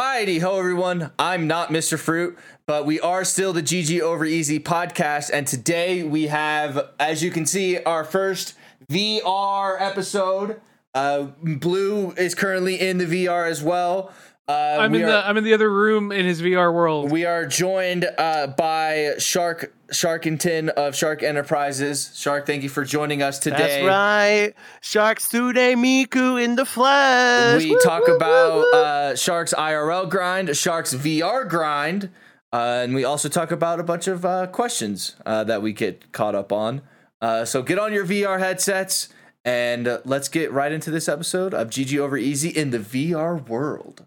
Hi, ho, everyone. I'm not Mr. Fruit, but we are still the GG Over Easy podcast. And today we have, as you can see, our first VR episode. Uh, Blue is currently in the VR as well. Uh, I'm in are, the I'm in the other room in his VR world. We are joined uh, by Shark Sharkington of Shark Enterprises. Shark, thank you for joining us today. That's right. Shark Sude Miku in the flesh. We Woo, talk woo, about woo, woo. uh, Shark's IRL grind, Shark's VR grind, uh, and we also talk about a bunch of uh, questions uh, that we get caught up on. Uh, so get on your VR headsets and uh, let's get right into this episode of GG Over Easy in the VR world.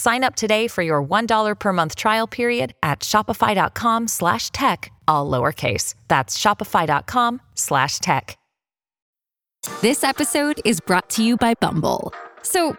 Sign up today for your $1 per month trial period at shopify.com slash tech, all lowercase. That's shopify.com slash tech. This episode is brought to you by Bumble. So,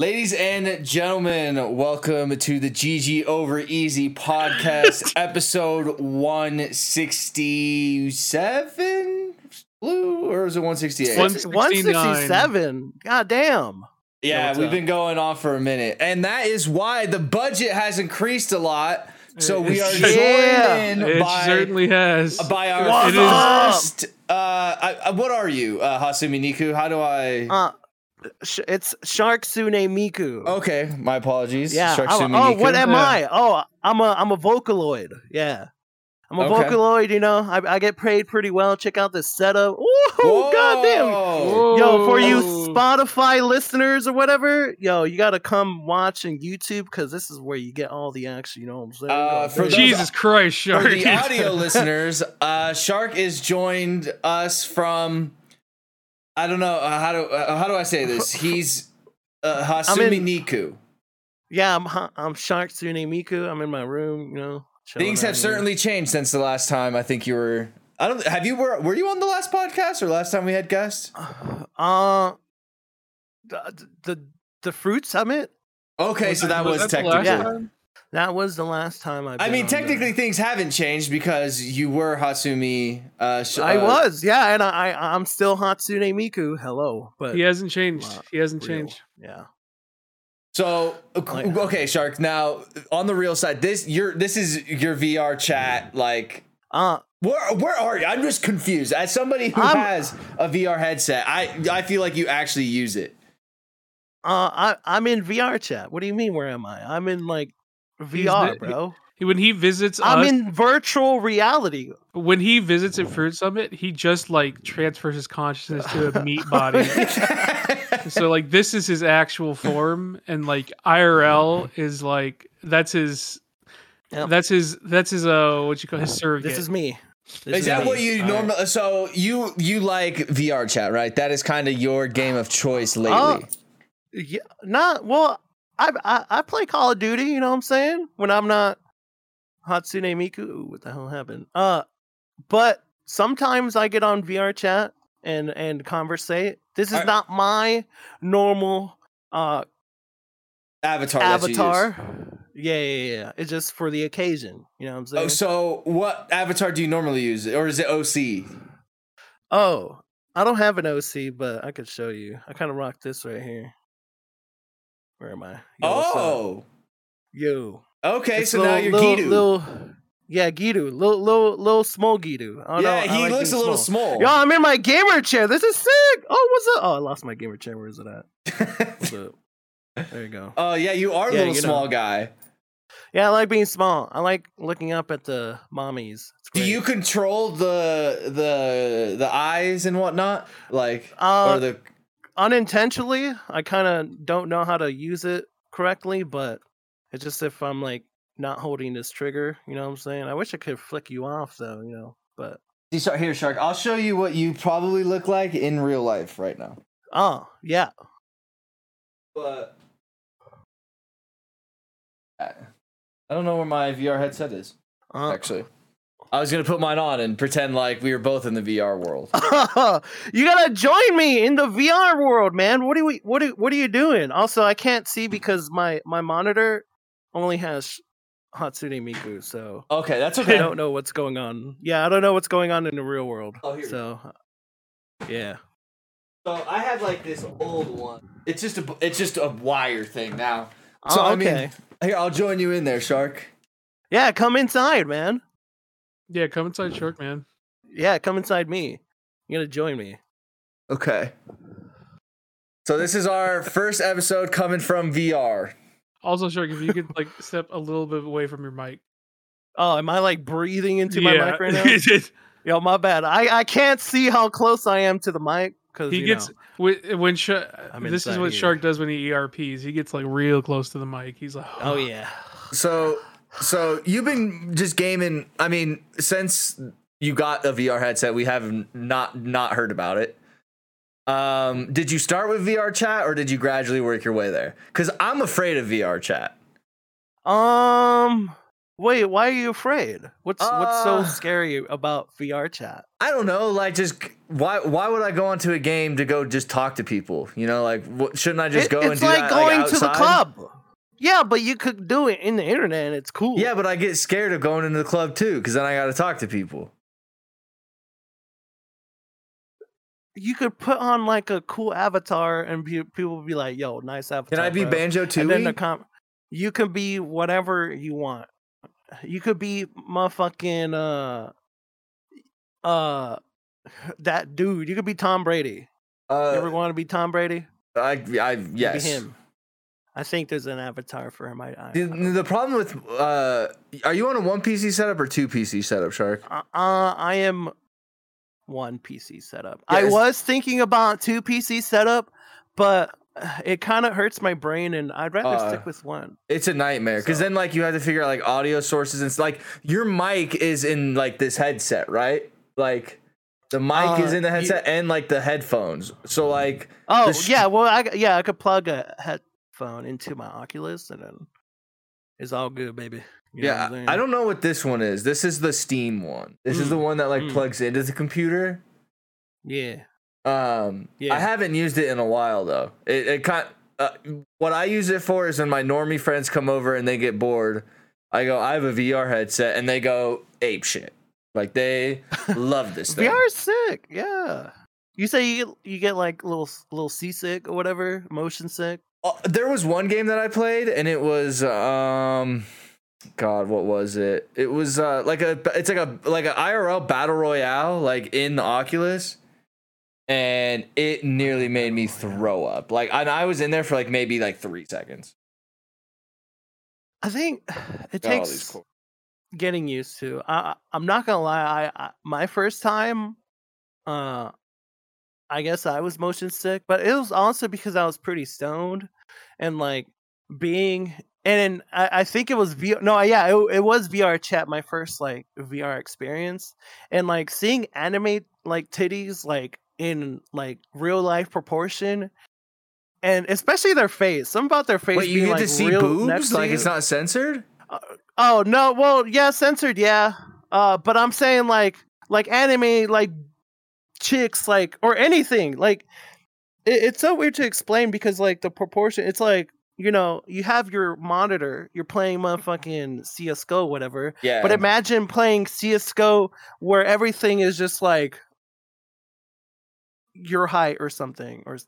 Ladies and gentlemen, welcome to the GG Over Easy podcast, episode 167. Blue, or is it 168? 167. God damn. Yeah, what's we've up? been going on for a minute. And that is why the budget has increased a lot. So we are joined Yeah. in it by, certainly has. by our What's first. Uh, I, I- what are you, uh, Hasumi Niku? How do I. Uh, sh- it's Shark Sune Miku. okay, my apologies. yeah. Shark Oh, Sumi oh, what am Yeah. I? Oh, I'm a I'm a Vocaloid. Yeah. I'm a Okay. Vocaloid, you know. I, I get paid pretty well. Check out this setup. Ooh, goddamn. Whoa. Yo, for you Spotify listeners or whatever, yo, you got to come watch on YouTube because this is where you get all the action. You know what I'm saying? Uh, for those- Jesus Christ, For Shark. the audio listeners, uh, Shark is joined us from. I don't know uh, how do uh, how do I say this. He's uh, Hasumi in- Niku. yeah, I'm hu- I'm Shark Sune Miku. I'm in my room. You know, Things out have here. certainly changed since the last time. I think you were. I don't. Have you were were you on the last podcast or last time we had guests? Uh, the the, the fruit summit. Okay, so that was, the technically. last Yeah. Time? That was the last time I. I mean, technically, things haven't changed because you were Hasumi. Uh, sh- I uh, was, yeah, and I, I I'm still Hatsune Miku. Hello, but He hasn't changed. uh, He hasn't real. changed. Yeah. So okay, Shark. Now on the real side, this your this is your VR chat. Like, Uh, where where are you? I'm just confused. As somebody who I'm- has a VR headset, I I feel like you actually use it. uh, I I'm in VR chat. What do you mean? Where am I? I'm in like VR, the- bro. He- When he visits I'm us, in virtual reality. when he visits at Fruit Summit, he just like transfers his consciousness to a meat body. so like this is his actual form, and like IRL is like that's his. Yep. That's his. That's his. Uh, what you call his surrogate. This is me. This Is that me. what you All right. normally? So you you like VR chat, right? That is kind of your game of choice lately. Uh, Yeah, not well. I, I I play Call of Duty. You know what I'm saying? When I'm not Hatsune Miku. Ooh, what the hell happened? Uh, but sometimes I get on VR chat and and conversate. This is Are- not my normal uh avatar. that you use. avatar. Yeah, yeah, yeah. It's just for the occasion. You know what I'm saying? Oh, so what avatar do you normally use, or is it OC? Oh, I don't have an OC, but I could show you. I kind of rock this right here. Where am I? Yo. Oh, yo. okay. It's So now you're little, Gidu. Little, yeah, Gidu. Little, little, little small. I don't know, yeah, he like looks a little small. Yo, I'm in my gamer chair. This is sick. Oh, what's up? Oh, I lost my gamer chair. Where is it at? What's up? There you go. Oh yeah, you are a Yeah, little you know. small guy. Yeah, I like being small. I like looking up at the mommies. Do you control the the the eyes and whatnot? Like Uh, or the unintentionally? I kind of don't know how to use it correctly, but it's just if I'm like not holding this trigger, you know what I'm saying? I wish I could flick you off though, you know. But Here, Shark. I'll show you what you probably look like in real life right now. oh yeah, But I don't know where my VR headset is. uh, Actually, I was gonna put mine on and pretend like we were both in the VR world. you gotta join me in the VR world, man. What are we? What are, What are you doing? Also, I can't see because my my monitor only has Hatsune Miku, so Okay, that's okay. I don't know what's going on. Yeah, I don't know what's going on in the real world. Oh, here so, yeah. So I have like this old one. It's just a it's just a wire thing now. So Oh, I mean, okay. here I'll join you in there, Shark. Yeah, come inside, man. Yeah, come inside Shark Man. Yeah, come inside me. You gotta join me. Okay. So this is our first episode coming from VR. Also, Shark, if you could like step a little bit away from your mic. Oh, am I like breathing into my mic right now? Yo, my bad. I I can't see how close I am to the mic because he gets when, when Sh- I'm this is what here. Shark does when he ERPs. He gets like real close to the mic. He's like, Oh yeah. So so you've been just gaming. I mean, since you got a VR headset, we have not not heard about it. Um, did you start with VR chat or did you gradually work your way there? Because I'm afraid of VR chat. Um. Wait, why are you afraid? What's what's so Uh, scary about VR chat? I don't know, like just why why would I go onto a game to go just talk to people? You know, like what, shouldn't I just It- go and it's do like that going like, to the outside? club. Yeah, but you could do it in the internet and it's cool. Yeah, but I get scared of going into the club too because then I got to talk to people. you could put on like a cool avatar and pe- people would be like, "Yo, nice avatar." Can I be bro." Banjo too? then the com- you can be whatever you want. You could be motherfucking uh uh that dude. You could be Tom Brady. You ever Uh, want to be Tom Brady? I, I be yes. him. I think there's an avatar for him. I, I, The, the problem with uh, are you on a one PC setup or two PC setup, Shark? Uh, uh, I am one PC setup. I was thinking about two PC setup, but it kind of hurts my brain, and I'd rather Uh, stick with one. It's a nightmare because So- then like you have to figure out like audio sources and like your mic is in like this headset, right? Like the mic is Uh, in the you- headset and like the headphones. So like Oh sh- yeah, well I yeah I could plug a headphone into my Oculus, and then it's all good, baby. You yeah? I don't know what this one is. This is the Steam one. This is Mm, the one that like mm. plugs into the computer. Yeah, Um, Yeah. I haven't used it in a while though. It, it kind uh, what I use it for is when my normie friends come over and they get bored. I go, I have a VR headset, and they go ape shit. Like they love this thing. VR is sick. Yeah. You say you get, you get like little little seasick or whatever, motion sick. Uh, there was one game that I played, and it was um, God, what was it? It was uh like a it's like a like a IRL battle royale like in the Oculus, and it nearly made me throw up. Like, and I was in there for like maybe like three seconds. I think it takes cool- getting used to. I, I- I'm not gonna lie. I, I my first time, uh, I guess I was motion sick, but it was also because I was pretty stoned, and like being and I, I think it was VR. No, yeah, it, it was VR chat. My first like VR experience, and like seeing anime like titties like in like real life proportion. And especially their face. Something about their face. Wait, you get like, to see boobs? Like it's not censored? Oh no, well, yeah, censored, yeah. Uh, but I'm saying like like anime like chicks like or anything like it, it's so weird to explain because like the proportion it's like you know you have your monitor you're playing motherfucking CS:GO whatever Yeah. but imagine playing CS:GO where everything is just like your height or something or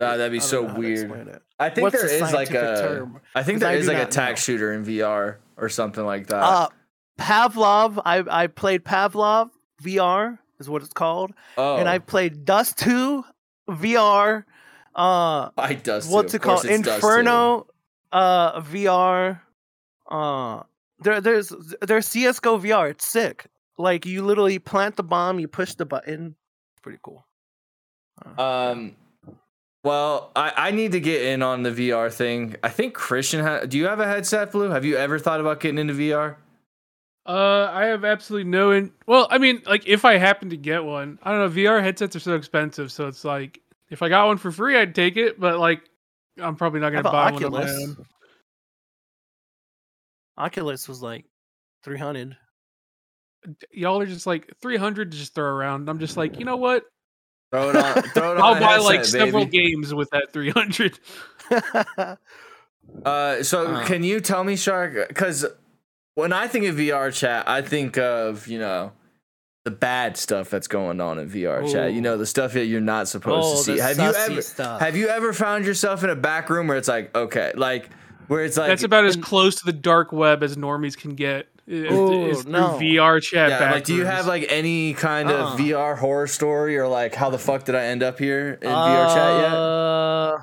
Uh, that'd be so know how to weird. I think What's there the is like a. term? I think there I is like a know. shooter in VR or something like that. Uh, Pavlov. I I played Pavlov VR is what it's called, oh, and I played Dust Two VR. Uh, I does. what's it called? Dust. Inferno. Uh, VR. Uh, there there's there's CS:GO VR. It's sick. Like you literally plant the bomb, you push the button. It's pretty cool. Uh, Um, well, I, I need to get in on the VR thing. I think Christian, ha- do you have a headset, Blue? Have you ever thought about getting into VR? Uh, I have absolutely no. In- well, I mean, like if I happen to get one, I don't know. VR headsets are so expensive, so it's like if I got one for free, I'd take it. But like, I'm probably not gonna buy an one of my Oculus. own. Oculus was like three hundred. Y'all are just like 300 to just throw around. I'm just like, you know what? Throw it on. Throw it on. I'll a buy like several baby. games with that 300. Uh, so Uh. can you tell me, Shark? Because when I think of VR chat, I think of you know the bad stuff that's going on in VR chat. You know the stuff that you're not supposed Oh, to see. Have you ever? stuff. Have you ever found yourself in a back room where it's like okay, like where it's like That's about as close to the dark web as normies can get. Is, Ooh, is no. VR chat. yeah, like do you have like any kind of Uh-uh. VR horror story or like how the fuck did I end up here in VR chat yet? Uh,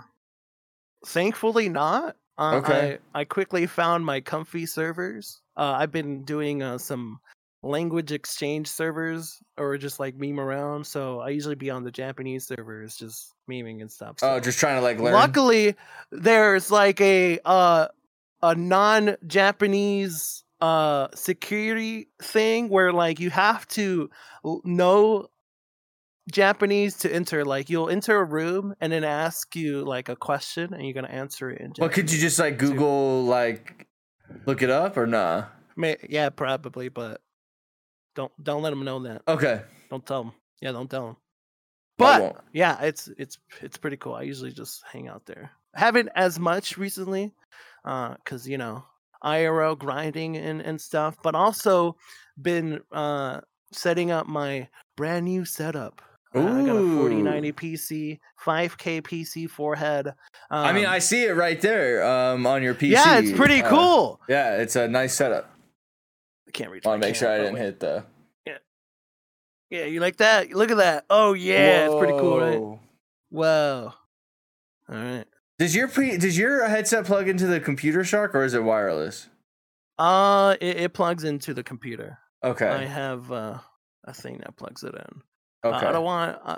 thankfully not. Uh, Okay. I, I quickly found my comfy servers. Uh, I've been doing uh, some language exchange servers or just like meme around. So I usually be on the Japanese servers just memeing and stuff. Oh, just trying to like learn. Luckily, there's like a uh a non-Japanese uh security thing where like you have to know Japanese to enter. Like you'll enter a room and then ask you like a question and you're gonna answer it in Japanese. But could you just like Google like look it up or nah? May- yeah, probably, but don't don't let them know that. Okay. Don't tell them. Yeah, don't tell them. But yeah, it's it's it's pretty cool. I usually just hang out there. Haven't as much recently, uh, cause you know IRL grinding and and stuff. But also been uh setting up my brand new setup. Uh, I got a Ooh. 4090 PC, 5K PC forehead. Um, I mean, I see it right there um, on your PC. yeah, it's pretty Uh, cool. yeah, it's a nice setup. I can't reach. I want to make sure I didn't but hit the. Yeah, Yeah, you like that? Look at that. Oh yeah, it's pretty cool, right? Whoa. All right. Does your pre does your headset plug into the computer shark or is it wireless? Uh, it, it plugs into the computer. Okay. I have uh, a thing that plugs it in. Uh, okay. I don't want. Uh,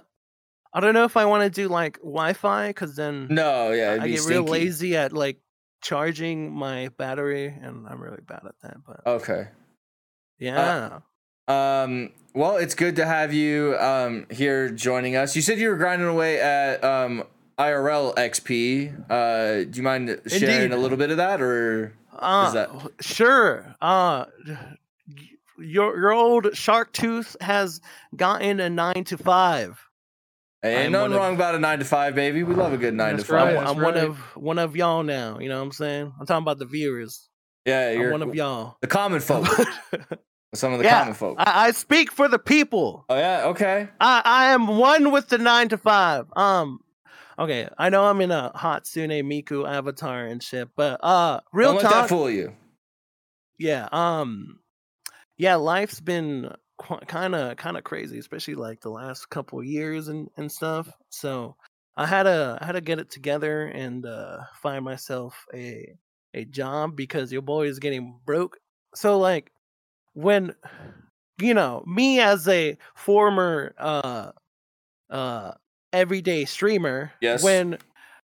I don't know if I want to do like Wi-Fi because then no, yeah, I get real lazy at like charging my battery, and I'm really bad at that. But Okay. yeah, Um. Well, it's good to have you um here joining us. You said you were grinding away at um IRL XP. Uh, do you mind sharing Indeed. a little bit of that, or uh, that- sure. Uh, your your old shark tooth has gotten a nine to five. ain't I'm nothing one of- wrong about a nine to five, baby? We love a good nine That's to right. five. I'm, that's I'm one of one of y'all now. You know what I'm saying? I'm talking about the viewers. Yeah, I'm you're one of y'all. the common folk. Some of the yeah, common folk. I, I speak for the people. oh yeah, okay. I, I am one with the nine to five. Um, okay, I know I'm in a Hatsune Miku avatar and shit, but uh, real Don't let that fool you. yeah, um, yeah, life's been kind of kind of crazy, especially like the last couple years and and stuff. So I had to I had to get it together and uh find myself a a job because your boy is getting broke. So like when you know me as a former uh uh everyday streamer Yes. when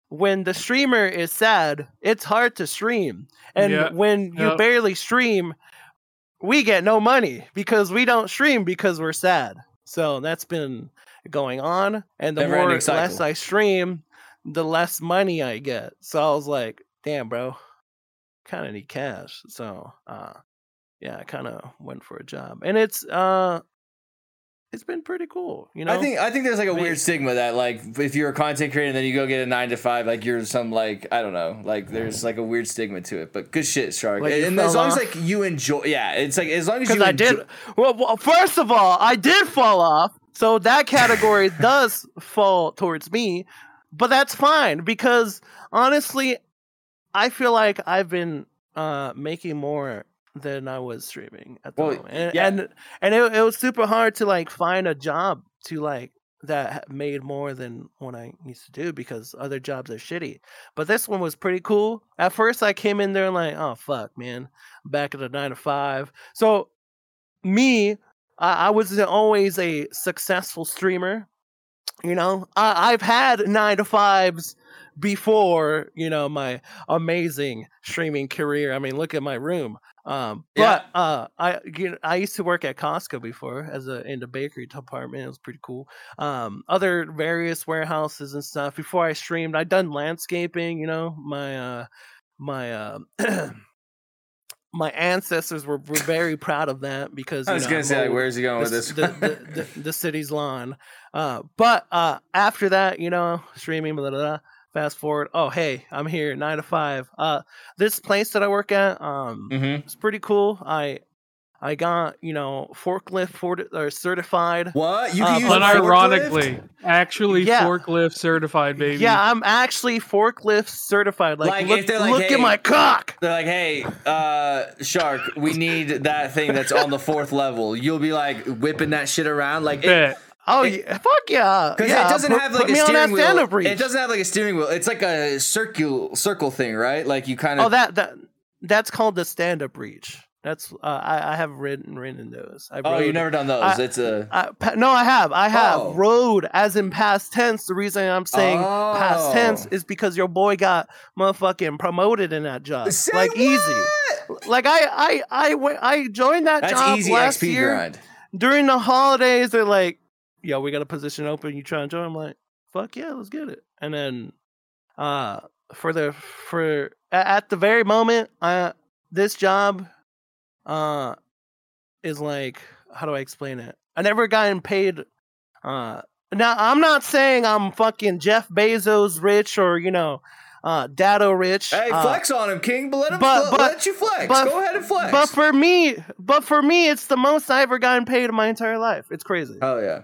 when the streamer is sad it's hard to stream and Yeah, when you yeah. barely stream we get no money because we don't stream because we're sad. So that's been going on. And the Never-ending more less i stream the less money i get. So i was like damn bro. Kind of need cash. So uh yeah i kind of went for a job. And it's uh it's been pretty cool you know I think I think there's like a I mean- weird stigma that like if you're a content creator and then you go get a nine to five, like you're some like I don't know, like there's like a weird stigma to it. But good shit, Shark. Like and as long as like you enjoy, yeah, it's like as long as you I enjoy- did. Well, well, first of all, I did fall off, so that category does fall towards me. but that's fine because honestly, I feel like I've been uh making more than I was streaming at the Well, moment, and yeah. and, and it, it was super hard to like find a job to like that made more than what I used to do because other jobs are shitty. But this one was pretty cool. At first, I came in there like, oh fuck, man, back at the nine to five. So me, I, I wasn't always a successful streamer. You know, I, I've had nine to fives before. You know, my amazing streaming career. I mean, look at my room. Um, Yeah. but uh, I you know, I used to work at Costco before as a in the bakery department. It was pretty cool. Um, other various warehouses and stuff. Before I streamed, I'd done landscaping. You know, my uh, my uh, my ancestors were, were very proud of that because I was know, gonna say, like, where's he going with this? the, the, the, the city's lawn. Uh, but uh, after that, you know, streaming, blah, blah, blah, fast forward. Oh, hey, I'm here, nine to five. Uh, this place that I work at, um, Mm-hmm. it's pretty cool. I I got you know forklift for, or certified. What you Uh, can use but a forklift? Unironically, actually Yeah. forklift certified, baby. Yeah, I'm actually forklift certified. Like, Like, look, if they're like, look "Hey, at my cock. They're like, hey, uh, Shark, we need that thing that's on the fourth level. You'll be like whipping that shit around, like, Bet. Oh it- yeah, fuck yeah. because yeah, it doesn't put- have like a me on that steering wheel. It doesn't have like a steering wheel. It's like a circle circle thing, right? Like you kind of. Oh, that that that's called the stand-up reach. That's uh, I I have written written those. I Oh, you've never done those. I- it's a. I, no, I have. I have Oh. rode as in past tense. The reason I'm saying past tense Oh. is because your boy got motherfucking promoted in that job. Say like easy. Like I I I went I joined that That's job easy last XP year grind. during the holidays. They're like, "Yo, we got a position open. You trying to join?" I'm like, "Fuck yeah, let's get it." And then, uh, for the for at the very moment, uh, this job, uh, is like, how do I explain it? I never gotten paid. Uh, now I'm not saying I'm fucking Jeff Bezos rich or you know, uh, Dado rich. Hey, uh, flex on him, King. But let him but- let, but- let you flex. but- Go ahead and flex. But for me, but for me, it's the most I ever gotten paid in my entire life. It's crazy. oh yeah.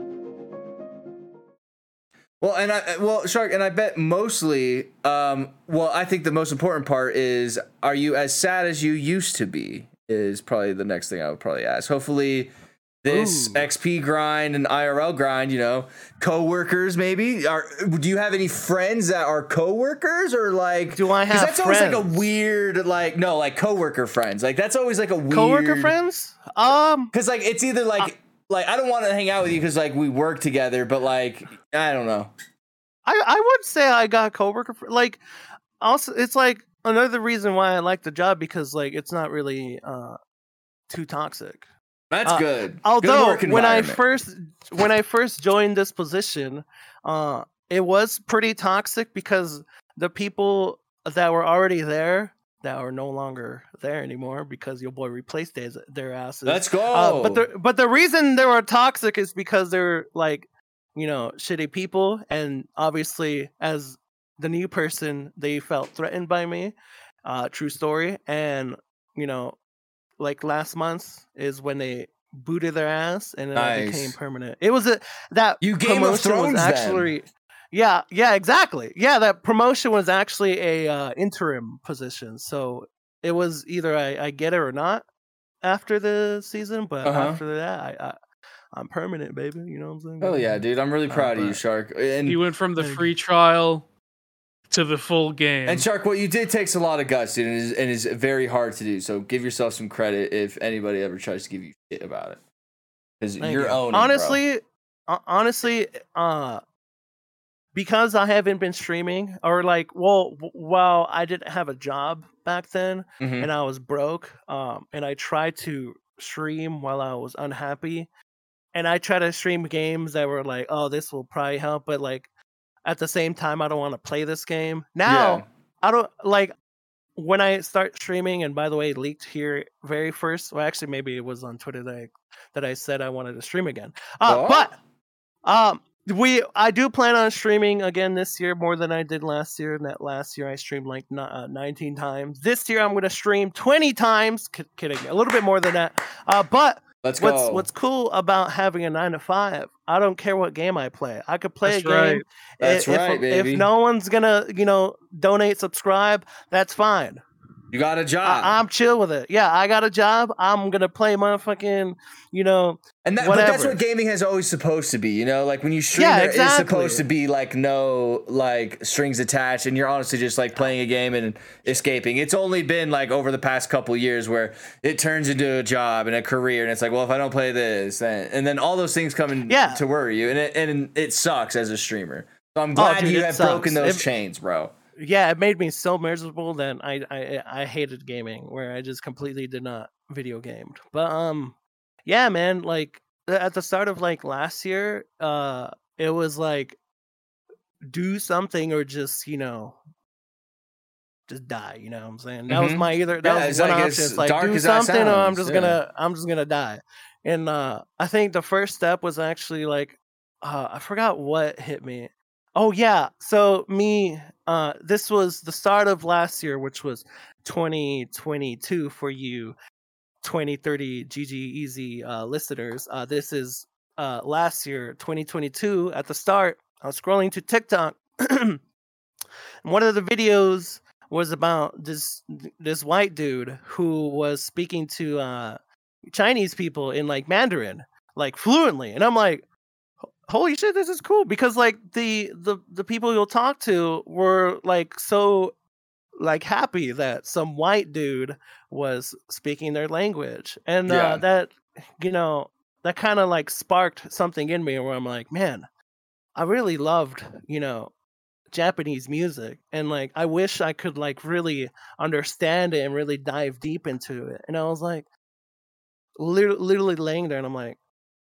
Well, and I well, Shark, and I bet mostly. Um, well, I think the most important part is: Are you as sad as you used to be? Is probably the next thing I would probably ask. Hopefully, this Ooh. XP grind and IRL grind, you know, coworkers maybe. Are do you have any friends that are coworkers or like? Do I have that's always like a weird, like no, like coworker friends. Like that's always like a weird Coworker friends? Um, Because like it's either like like I don't want to hang out with you because like we work together, but like I don't know. I I would say I got coworker like also it's like another reason why I like the job because like it's not really uh too toxic. That's Uh, good. Good Although work when I first when I first joined this position, uh it was pretty toxic because the people that were already there that are no longer there anymore because your boy replaced their, their asses. let's go. Uh, but the but the reason they were toxic is because they're like, you know, shitty people, and obviously as the new person, they felt threatened by me. Uh, true story, and you know, like last month is when they booted their ass, and then I became permanent. It was a that You Game of Thrones then. Actually. Yeah, yeah, exactly. Yeah, that promotion was actually a uh, interim position, so it was either I, I get it or not after the season, but Uh-huh. after that, I, I I'm permanent, baby. You know what I'm saying? oh yeah, dude, I'm really Uh, proud of you, Shark. And He went from the free trial to the full game. And Shark, what you did takes a lot of guts, dude, and is, and is very hard to do. So give yourself some credit if anybody ever tries to give you shit about it, because Thank you're you. owning. bro. honestly ho- honestly uh because i haven't been streaming or like well while i didn't have a job back then Mhm. and i was broke um and i tried to stream while i was unhappy and i try to stream games that were like oh this will probably help but like at the same time i don't want to play this game now Yeah. I don't like when I start streaming. And by the way, leaked here very first. Well, actually, maybe it was on Twitter that I, that I said I wanted to stream again. Uh, Oh. But um, we I do plan on streaming again this year more than I did last year. And that last year I streamed like uh, 19 times. This year I'm going to stream 20 times. K- kidding, a little bit more than that. Uh, but Let's what's go. what's cool about having a nine to five? I don't care what game I play. I could play That's a game. That's if, right, baby. If no one's gonna, you know, donate, subscribe, that's fine. You got a job, I, I'm chill with it. Yeah, I got a job. I'm gonna play motherfucking, you know, and that, but that's what gaming has always supposed to be. You know, like when you stream, Yeah, there is exactly. supposed to be like no like strings attached, and you're honestly just like playing a game and escaping. It's only been like over the past couple years where it turns into a job and a career, and it's like, well, if I don't play this, then and then all those things come in Yeah. to worry you, and it and it sucks as a streamer. So I'm oh, glad Oh, dude, you have broken those It- chains, bro. Yeah, it made me so miserable that I I I hated gaming, where I just completely did not video gamed. But um, yeah, man, like at the start of like last year, uh, it was like do something or just you know just die. You know what I'm saying? That was Mhm. my either. That Yeah, was one like option. It's like do something, or I'm just yeah. gonna I'm just gonna die. And uh, I think the first step was actually like uh, I forgot what hit me. Oh yeah, so me. Uh, this was the start of last year, which was 2022 for you 2030 GG Easy uh, listeners. Uh, this is uh, last year, 2022. At the start, I was scrolling to TikTok, and one of the videos was about this this white dude who was speaking to uh, Chinese people in like Mandarin, like fluently, and I'm like. Holy shit, this is cool because like the the the people you'll talk to were like so like happy that some white dude was speaking their language. And Yeah. uh, that you know that kind of like sparked something in me where i'm like man i really loved you know japanese music. And like i wish i could like really understand it and really dive deep into it. And i was like lit- literally laying there and i'm like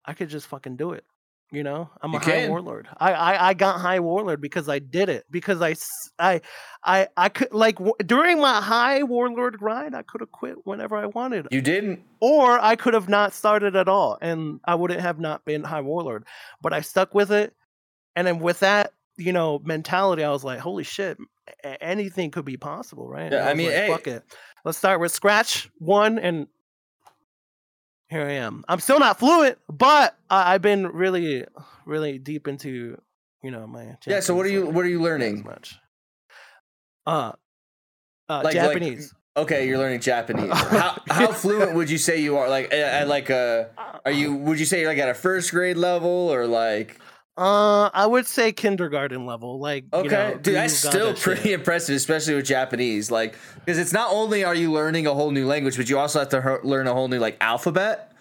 i could just fucking do it you know i'm a You high warlord I, I i got high warlord because i did it because I I I I could like w- during my high warlord grind i could have quit whenever i wanted You didn't. or I could have not started at all and I wouldn't have not been High Warlord. But I stuck with it. And then with that, you know, mentality, I was like, holy shit, anything could be possible, right? Yeah, I was mean, like, hey- fuck it. Let's start with scratch one and here I am. I'm still not fluent, but I- I've been really, really deep into, you know, my Yeah. So what are you what are you learning? much. Uh, uh Like- like- Japanese. Okay, you're learning Japanese. How how fluent would you say you are? Like at, at like a are you would you say you're like at a first grade level or like Uh, I would say kindergarten level. Like, you okay, know, dude, that's still pretty shit. impressive, especially with Japanese. Like because it's not only are you learning a whole new language, but you also have to her- learn a whole new like alphabet.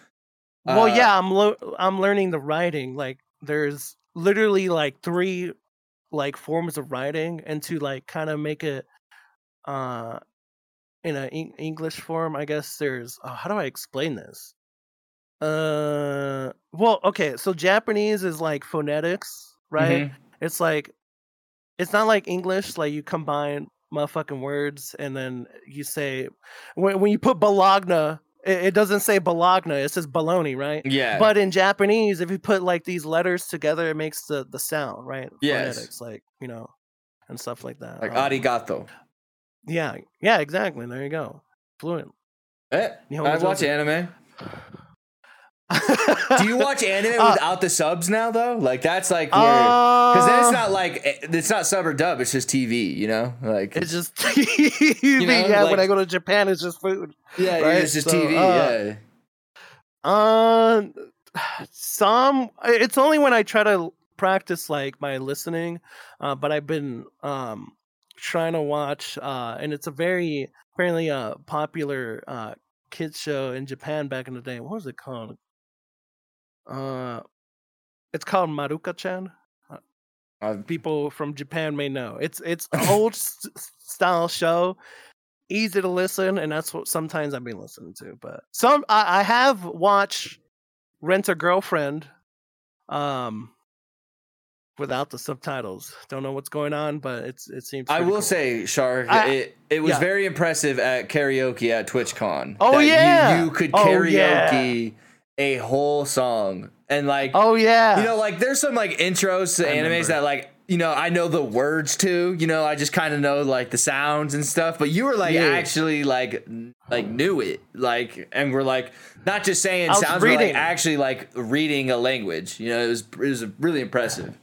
Well, Uh, yeah, I'm lo- I'm learning the writing. Like, there's literally like three like forms of writing, and to like kind of make it uh in an en- English form, I guess there's. Oh, how do I explain this? Uh, well, okay, so Japanese is like phonetics, right? Mhm. It's like it's not like English, like you combine motherfucking words and then you say when when you put Bologna, it, it doesn't say Bologna, it says baloney, right? Yeah, But in Japanese, if you put like these letters together, it makes the the sound, right? Yes. Phonetics, like you know, and stuff like that. like Um, arigato. Yeah, yeah, exactly. There you go. Fluent. Eh, I watch anime. Do you watch anime Uh, without the subs now though? Like that's like because then it's Uh, not like eh, it's not sub or dub. It's just TV. You know, like It's just TV. know, yeah, like- when I go to Japan, it's just food. yeah, right, it's just so, TV. uh, yeah. Uh, some. It's only when I try to practice like my listening. Uh, but I've been um trying to watch, uh, and it's a very apparently uh popular uh kids show in Japan back in the day. What was it called? Uh, it's called Maruko-chan. Uh, People from Japan may know. It's it's an old style show, easy to listen, and that's what sometimes I've been listening to. But some I, I have watched Rent a Girlfriend, um, without the subtitles. Don't know what's going on, but it's it seems. I will cool. say, Shark, I- it, it was yeah. very impressive at karaoke at TwitchCon. Oh, that you- yeah! you, could Oh, karaoke a whole song, and like, Oh yeah, you know, like there's some like intros to I animes remember. that like. You know, I know the words too. You know, I just kind of know like the sounds and stuff. But you were like Yeah. actually like like knew it, like, and we're like not just saying sounds, but like reading. actually like reading a language. You know, it was it was really impressive.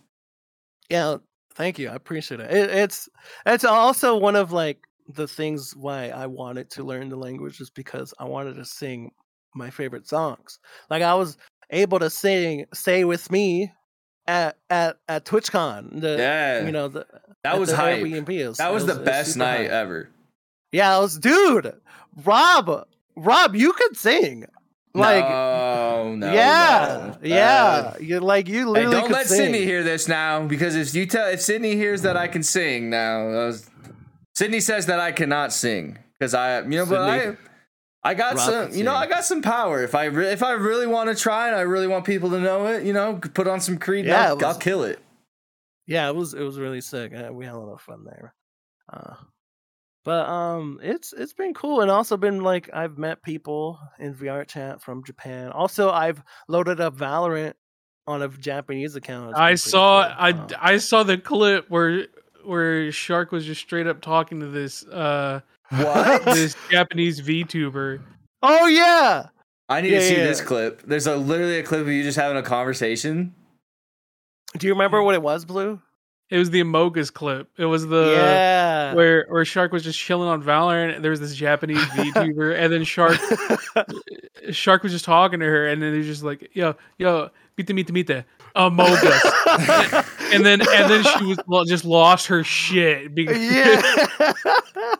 Yeah, thank you. I appreciate it. it. It's it's also one of like the things why I wanted to learn the language is because I wanted to sing my favorite songs. Like I was able to sing "Stay with Me" at at at TwitchCon. The, Yeah, you know the, that was the hype. Airbnb. It was- That was the best night hype. ever. Yeah, I was dude. Rob, Rob, you could sing. Like no, no, yeah, no. yeah. Uh, you like you hey, literally don't could let sing. Sydney hear this now, because if you tell if Sydney hears that I can sing now, that was, Sydney says that I cannot sing because I, you know, but I, Sydney- I got Rob some, you know. I got some power. If I re- if I really want to try and I really want people to know it, you know, put on some Creed, Yeah, I'll, was- I'll kill it. yeah it was it was really sick Uh, we had a lot of fun there uh but um it's it's been cool and also been like i've met people in vr chat from japan also i've loaded up valorant on a japanese account I saw cool. I Um, I saw the clip where where Shark was just straight up talking to this uh What? this Japanese VTuber. oh yeah I need Yeah, to see yeah, this clip. There's a literally a clip of you just having a conversation. do you remember what it was blue It was the Amogus clip. It was the yeah where where Shark was just chilling on Valorant. There was this Japanese VTuber, and then Shark Shark was just talking to her, and then they're just like, "Yo, yo, mite, mite, mite, Amogus," and then and then she was lo- just lost her shit because yeah.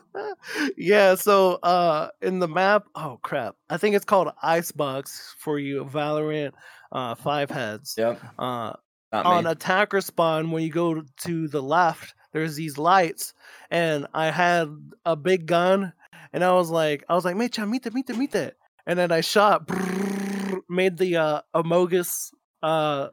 Yeah so uh in the map oh crap. I think it's called icebox for you valorant uh five heads. Yep. uh Not on me. attacker spawn when you go to the left there's these lights. And i had a big gun and i was like i was like mecha mite mite mite and then i shot made the uh amogus uh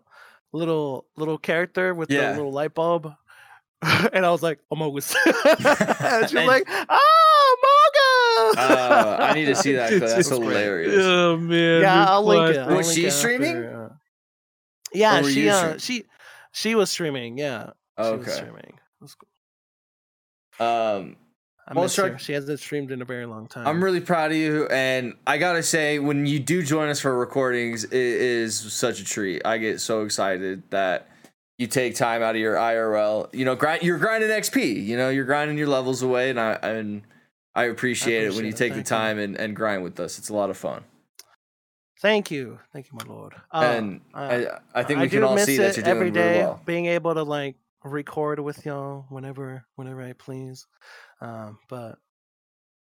little little character with Yeah. the little light bulb and i was like amogus and she was like oh amogus Uh, I need to see that. clip. It's- That's it's great. hilarious. oh man, yeah, I'll link it. I'll Was link she it streaming? uh, Yeah, Or were she uh, she she was streaming. Yeah, she was streaming. That's cool. Um, I Well, miss her. Shark- She hasn't streamed in a very long time. I'm really proud of you, and I gotta say, when you do join us for recordings, it is such a treat. I get so excited that you take time out of your IRL. You know, grind. You're grinding XP. You know, you're grinding your levels away, and I and I appreciate, it when appreciate you it. take the you. time and, and grind with us. It's a lot of fun, Thank you, thank you, my lord. Uh, and uh, I, I think I we can all see that you're doing every really day, well. being able to like record with y'all whenever whenever I please. Um, but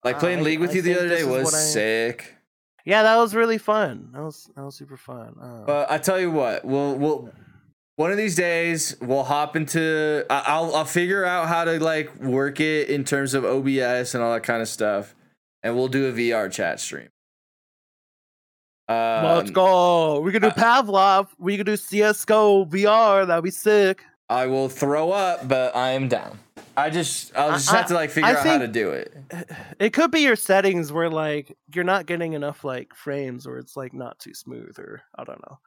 Like playing I- League with I you the other day was sick. yeah, that was really fun. That was that was super fun. Uh, But I tell you what, we'll we'll one of these days we'll hop into. I- I'll I'll figure out how to like work it in terms of OBS and all that kind of stuff, and we'll do a VR chat stream. Um, let's go. We could do uh, Pavlov. We could do CS:GO VR. That'd be sick. I will throw up, but I am down. I just I'll I- just have to like figure I out how to do it. It could be your settings where like you're not getting enough like frames or it's like not too smooth or I don't know.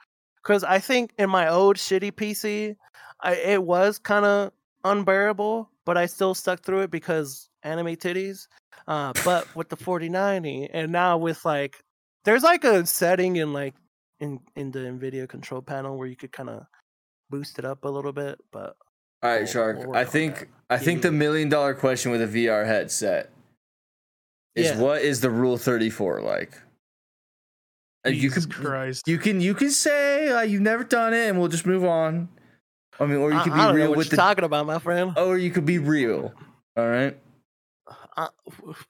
Cuz I think in my old shitty PC, I it was kind of unbearable, but I still stuck through it because anime titties. Uh but with the 4090 and now with like there's like a setting in like in in the Nvidia control panel where you could kind of boost it up a little bit, but All right, Shark. we'll I think. I think the million dollar question with a VR headset is Yeah. what is the Rule Thirty Four like? Uh, you Jesus could Christ. You can you can say uh, you've never done it, and we'll just move on. I mean, or you could I be real what with you're the, talking about, my friend. or you could be real. All right. Uh,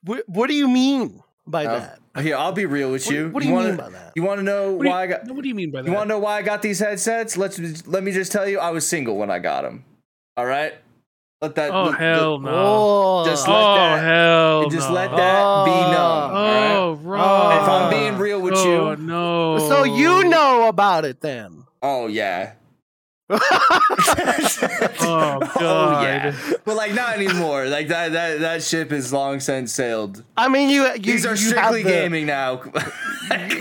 what, what do you mean by Uh, that? Here, I'll be real with What, you. what do you, wanna, mean by that? You want to know What why I got? what do you mean by that? You want to know why I got these headsets? Let's let me just tell you, I was single when I got them. All right. Let that. oh let- hell let- no! Oh, Just oh, let oh that- hell just no! let that be oh. known. all right? Oh, Rob. If I'm being real with you. oh, you, no. so you know about it then? oh yeah. Oh Oh yeah. But like not anymore. Like that that that ship is long since sailed. I mean, you, you These are you strictly the- gaming now.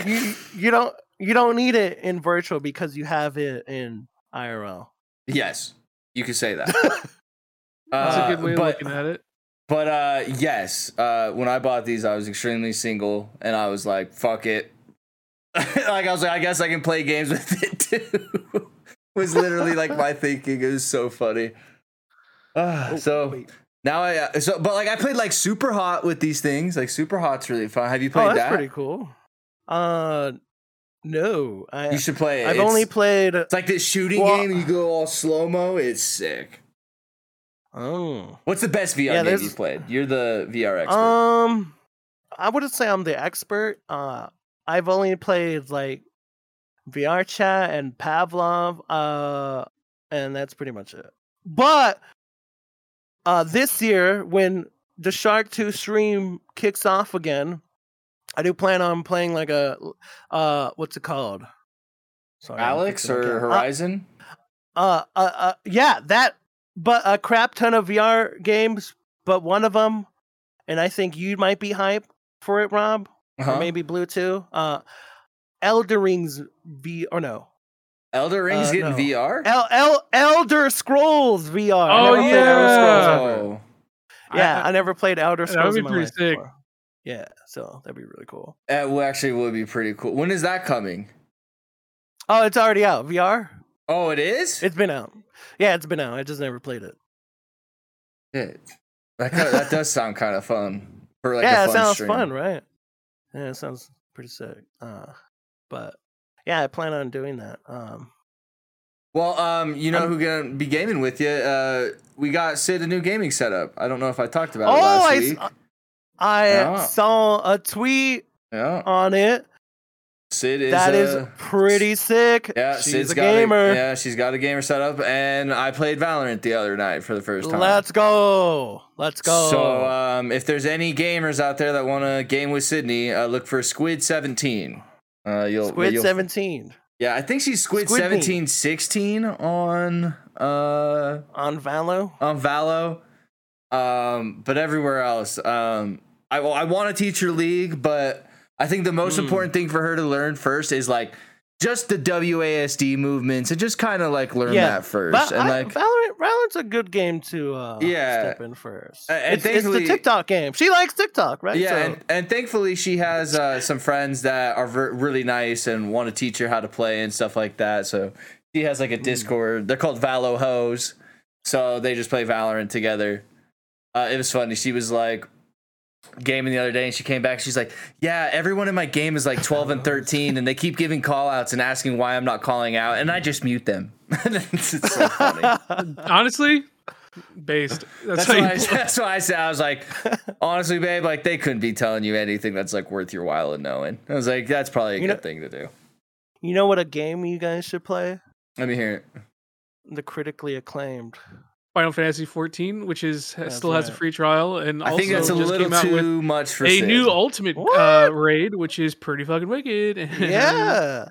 You, you don't you don't need it in virtual because you have it in IRL. yes, you could say that. That's Uh, a good way of but, looking at it. But uh, yes, uh, when I bought these, I was extremely single, and I was like, "Fuck it." like I was like, I guess I can play games with it too. was literally like my thinking. It was so funny. Uh, Oh, so wait. now I uh, so but like I played like Superhot with these things. Like Superhot's really fun. Have you Oh, played that's that? pretty cool. Uh, no, I You should play it. I've It's- only played. It's like this shooting Well- game. You go all slow mo. It's sick. Oh, What's the best VR Yeah, game you've played? You're the VR expert. um, I wouldn't say I'm the expert. Uh, I've only played like VR chat and Pavlov. Uh, and that's pretty much it. But uh, this year when the Shark Tooth stream kicks off again, I do plan on playing like a uh, what's it called? Sorry, Alex or camera. Uh, Horizon? Uh, uh, uh, yeah, that, but a crap ton of VR games, but one of them, and I think you might be hype for it, Rob, Uh-huh. or maybe Blue too. Uh, Elder Rings V, or no, Elder Rings uh, getting no. VR. El, El Elder Scrolls VR. Oh, never played Scrolls yeah. ever. Oh. yeah, I- I, never played Elder Scrolls. that Scrolls. would in be my pretty life sick. before. Yeah, so that'd be really cool. That would actually would be pretty cool. When is that coming? Oh, it's already out. VR. Oh, it is. It's been out. Yeah, it's been out. I just never played it. Shit. That kinda, that does sound kind of fun for like yeah, a it fun sounds stream. fun, right? Yeah, it sounds pretty sick. Uh, but yeah, I plan on doing that. Um, Well, um, you know I'm- who gonna be gaming with you? Uh, we got Sid a new gaming setup. I don't know if I talked about it oh, last I, week. I Yeah. saw a tweet yeah, on it. Sid is That is uh, pretty sick. Yeah, she's Sid's a got gamer. yeah, she's got a gamer setup, and I played Valorant the other night for the first time. Let's go. Let's go. So, um, if there's any gamers out there that want to game with Sydney, uh, look for Squid Seventeen. Uh, you'll Squid you'll- Seventeen Yeah, I think she's Squid, Squid Me. seventeen sixteen on uh on Valo. on Valo. Um, but everywhere else, um, I I want to teach her League, but I think the most Hmm. important thing for her to learn first is like just the WASD movements and just kind of like learn Yeah, that first. Va- and like, Valorant, Valorant's a good game to uh, Yeah. step in first. And it's, it's the TikTok game. She likes TikTok, right? yeah, So- and, and thankfully she has uh, some friends that are ver- really nice and want to teach her how to play and stuff like that. So she has Hmm. like a Discord. They're called Valo Hoes. So they just play Valorant together. Uh, it was funny. She was like gaming the other day and she came back. She's like, Yeah, everyone in my game is like 12 and 13 and they keep giving call outs and asking why I'm not calling out. And I just mute them. it's, it's so funny. Honestly, based. That's, That's why, I, that's why I said I was like, honestly, babe, like they couldn't be telling you anything that's like worth your while in knowing. I was like, that's probably a You good know- thing to do. you know what a game you guys should play? Let me hear it. The critically acclaimed. Final Fantasy 14, which is That's still has a free trial, and I also think that's a just little came out with too much for a Sid. new Ultimate uh, raid, which is pretty fucking wicked. Yeah.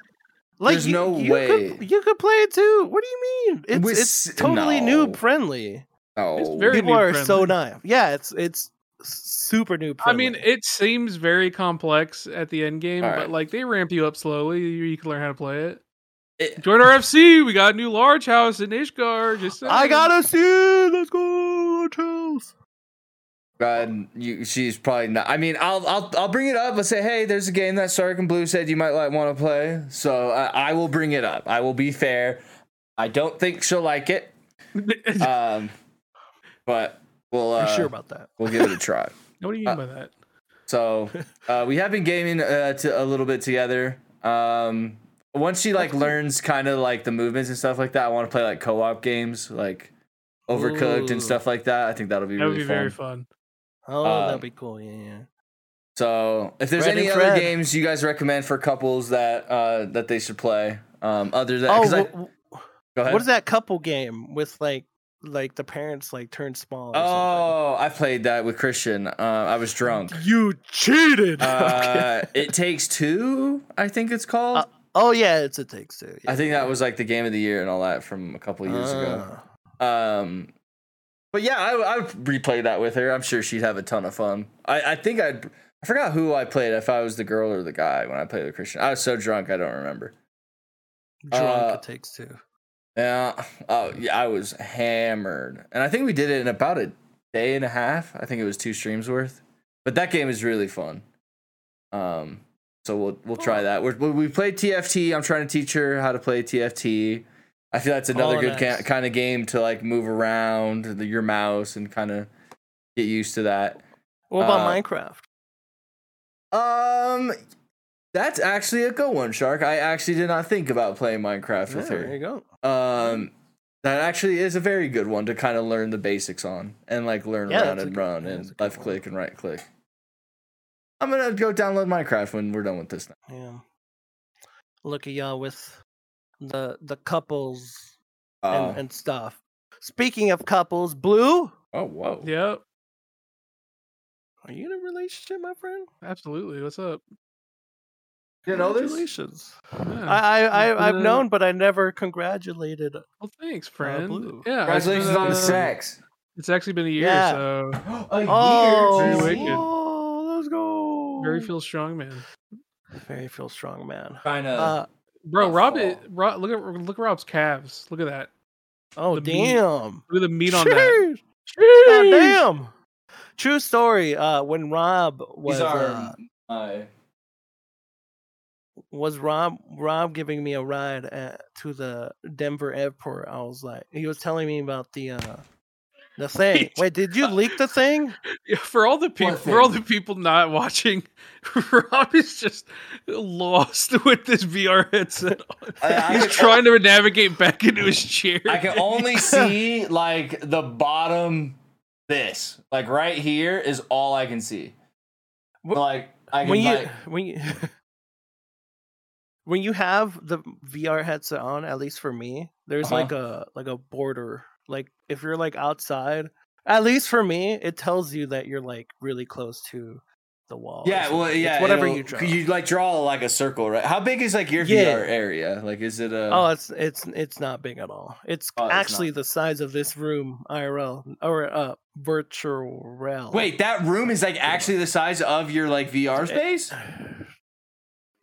Like There's you, no you way. Could, you could play it too. What do you mean? It's With it's totally no. noob friendly. Oh, It's very People are noob so friendly. nice. Yeah, it's it's super noob I mean, it seems very complex at the end game, Alright. but like they ramp you up slowly. You, you can learn how to play it. It- Join our FC. We got a new large house in Ishgard. Just I gotta see. Let's go, Charles. God, you, she's probably not. I mean, I'll I'll I'll bring it up. Let's say, hey, there's a game that Sark and Blue said you might like want to play. So I, I will bring it up. I will be fair. I don't think she'll like it. Um, but we'll uh, Are sure about that? we'll give it a try. what do you mean by that? So uh, we have been gaming uh, to, a little bit together. Um, once she like learns kind of like the movements and stuff like that, I want to play like co-op games. Like Overcooked Ooh. and stuff like that. I think that'll be That would really be fun. very fun. Oh, Uh, that'd be cool. Yeah, yeah. So, if there's Fred any other Fred. games you guys recommend for couples that uh, that they should play, um, other than Oh, 'cause I- wh- wh- go ahead. what is that couple game with like like the parents like turn small? Or Oh, I played that with Christian. Uh, I was drunk. you cheated. Uh, it takes two, I think it's called. Uh, oh yeah, it's a takes two. I think that was like the game of the year and all that from a couple of years ago. Um, but yeah, I, I replay that with her. I'm sure she'd have a ton of fun. I, I think I'd. I forgot who I played. If I was the girl or the guy when I played with Christian, I was so drunk I don't remember. Drunk uh, it takes two. Yeah. Oh, yeah. I was hammered, and I think we did it in about a day and a half. I think it was two streams worth. But that game is really fun. Um. So we'll we'll try that. We're, we we played TFT. I'm trying to teach her how to play TFT. I feel that's another Oh, good ca- kind of game to like move around the, your mouse and kind of get used to that. What about uh, Minecraft? Um, that's actually a good one, Shark. I actually did not think about playing Minecraft Yeah, with her. there you go. Um, that actually is a very good one to kind of learn the basics on and like learn Yeah, around and good- run and left one. click and right click. I'm gonna go download Minecraft when we're done with this. Now. Yeah. Look at y'all with the the couples Oh, and, and stuff. Speaking of couples, Blue, oh, whoa. Yep, are you in a relationship, my friend? absolutely. What's up? You know this? Congratulations. Yeah. I, I, I I've Uh, known, but I never congratulated. well, thanks, friend. Blue. yeah, it's Congratulations been, on the uh, sex. It's actually been a year, Yeah. so a Oh, Very oh, let's go. Very feel strong, man. very feel strong, man. Kind of. Uh, Bro, Rob, it, Rob, look at look at Rob's calves. Look at that. oh The meat damn. Look at the meat on that. Sheesh. Sheesh. God damn. True story. Uh, when Rob was These are uh, my. was Rob Rob giving me a ride at, to the Denver airport, I was like, he was telling me about the uh the thing. Wait, did you leak the thing? For all the people, for all the people not watching, Rob is just lost with this VR headset on. I- I He's can- trying to navigate back into his chair. I can only see like the bottom. This like right here is all I can see. Wh- Like I can When you like when you when you have the VR headset on, at least for me, there's Uh-huh. like a like a border. Like if you're like outside, at least for me, it tells you that you're like really close to the wall. Yeah, well, something. It's yeah. whatever you draw. You like draw like a circle, right? How big is like your Yeah. VR area? Like, is it a? Oh, it's it's it's not big at all. It's Oh, actually not. the size of this room IRL or uh virtual realm. Wait, that room is like actually the size of your like VR space. I-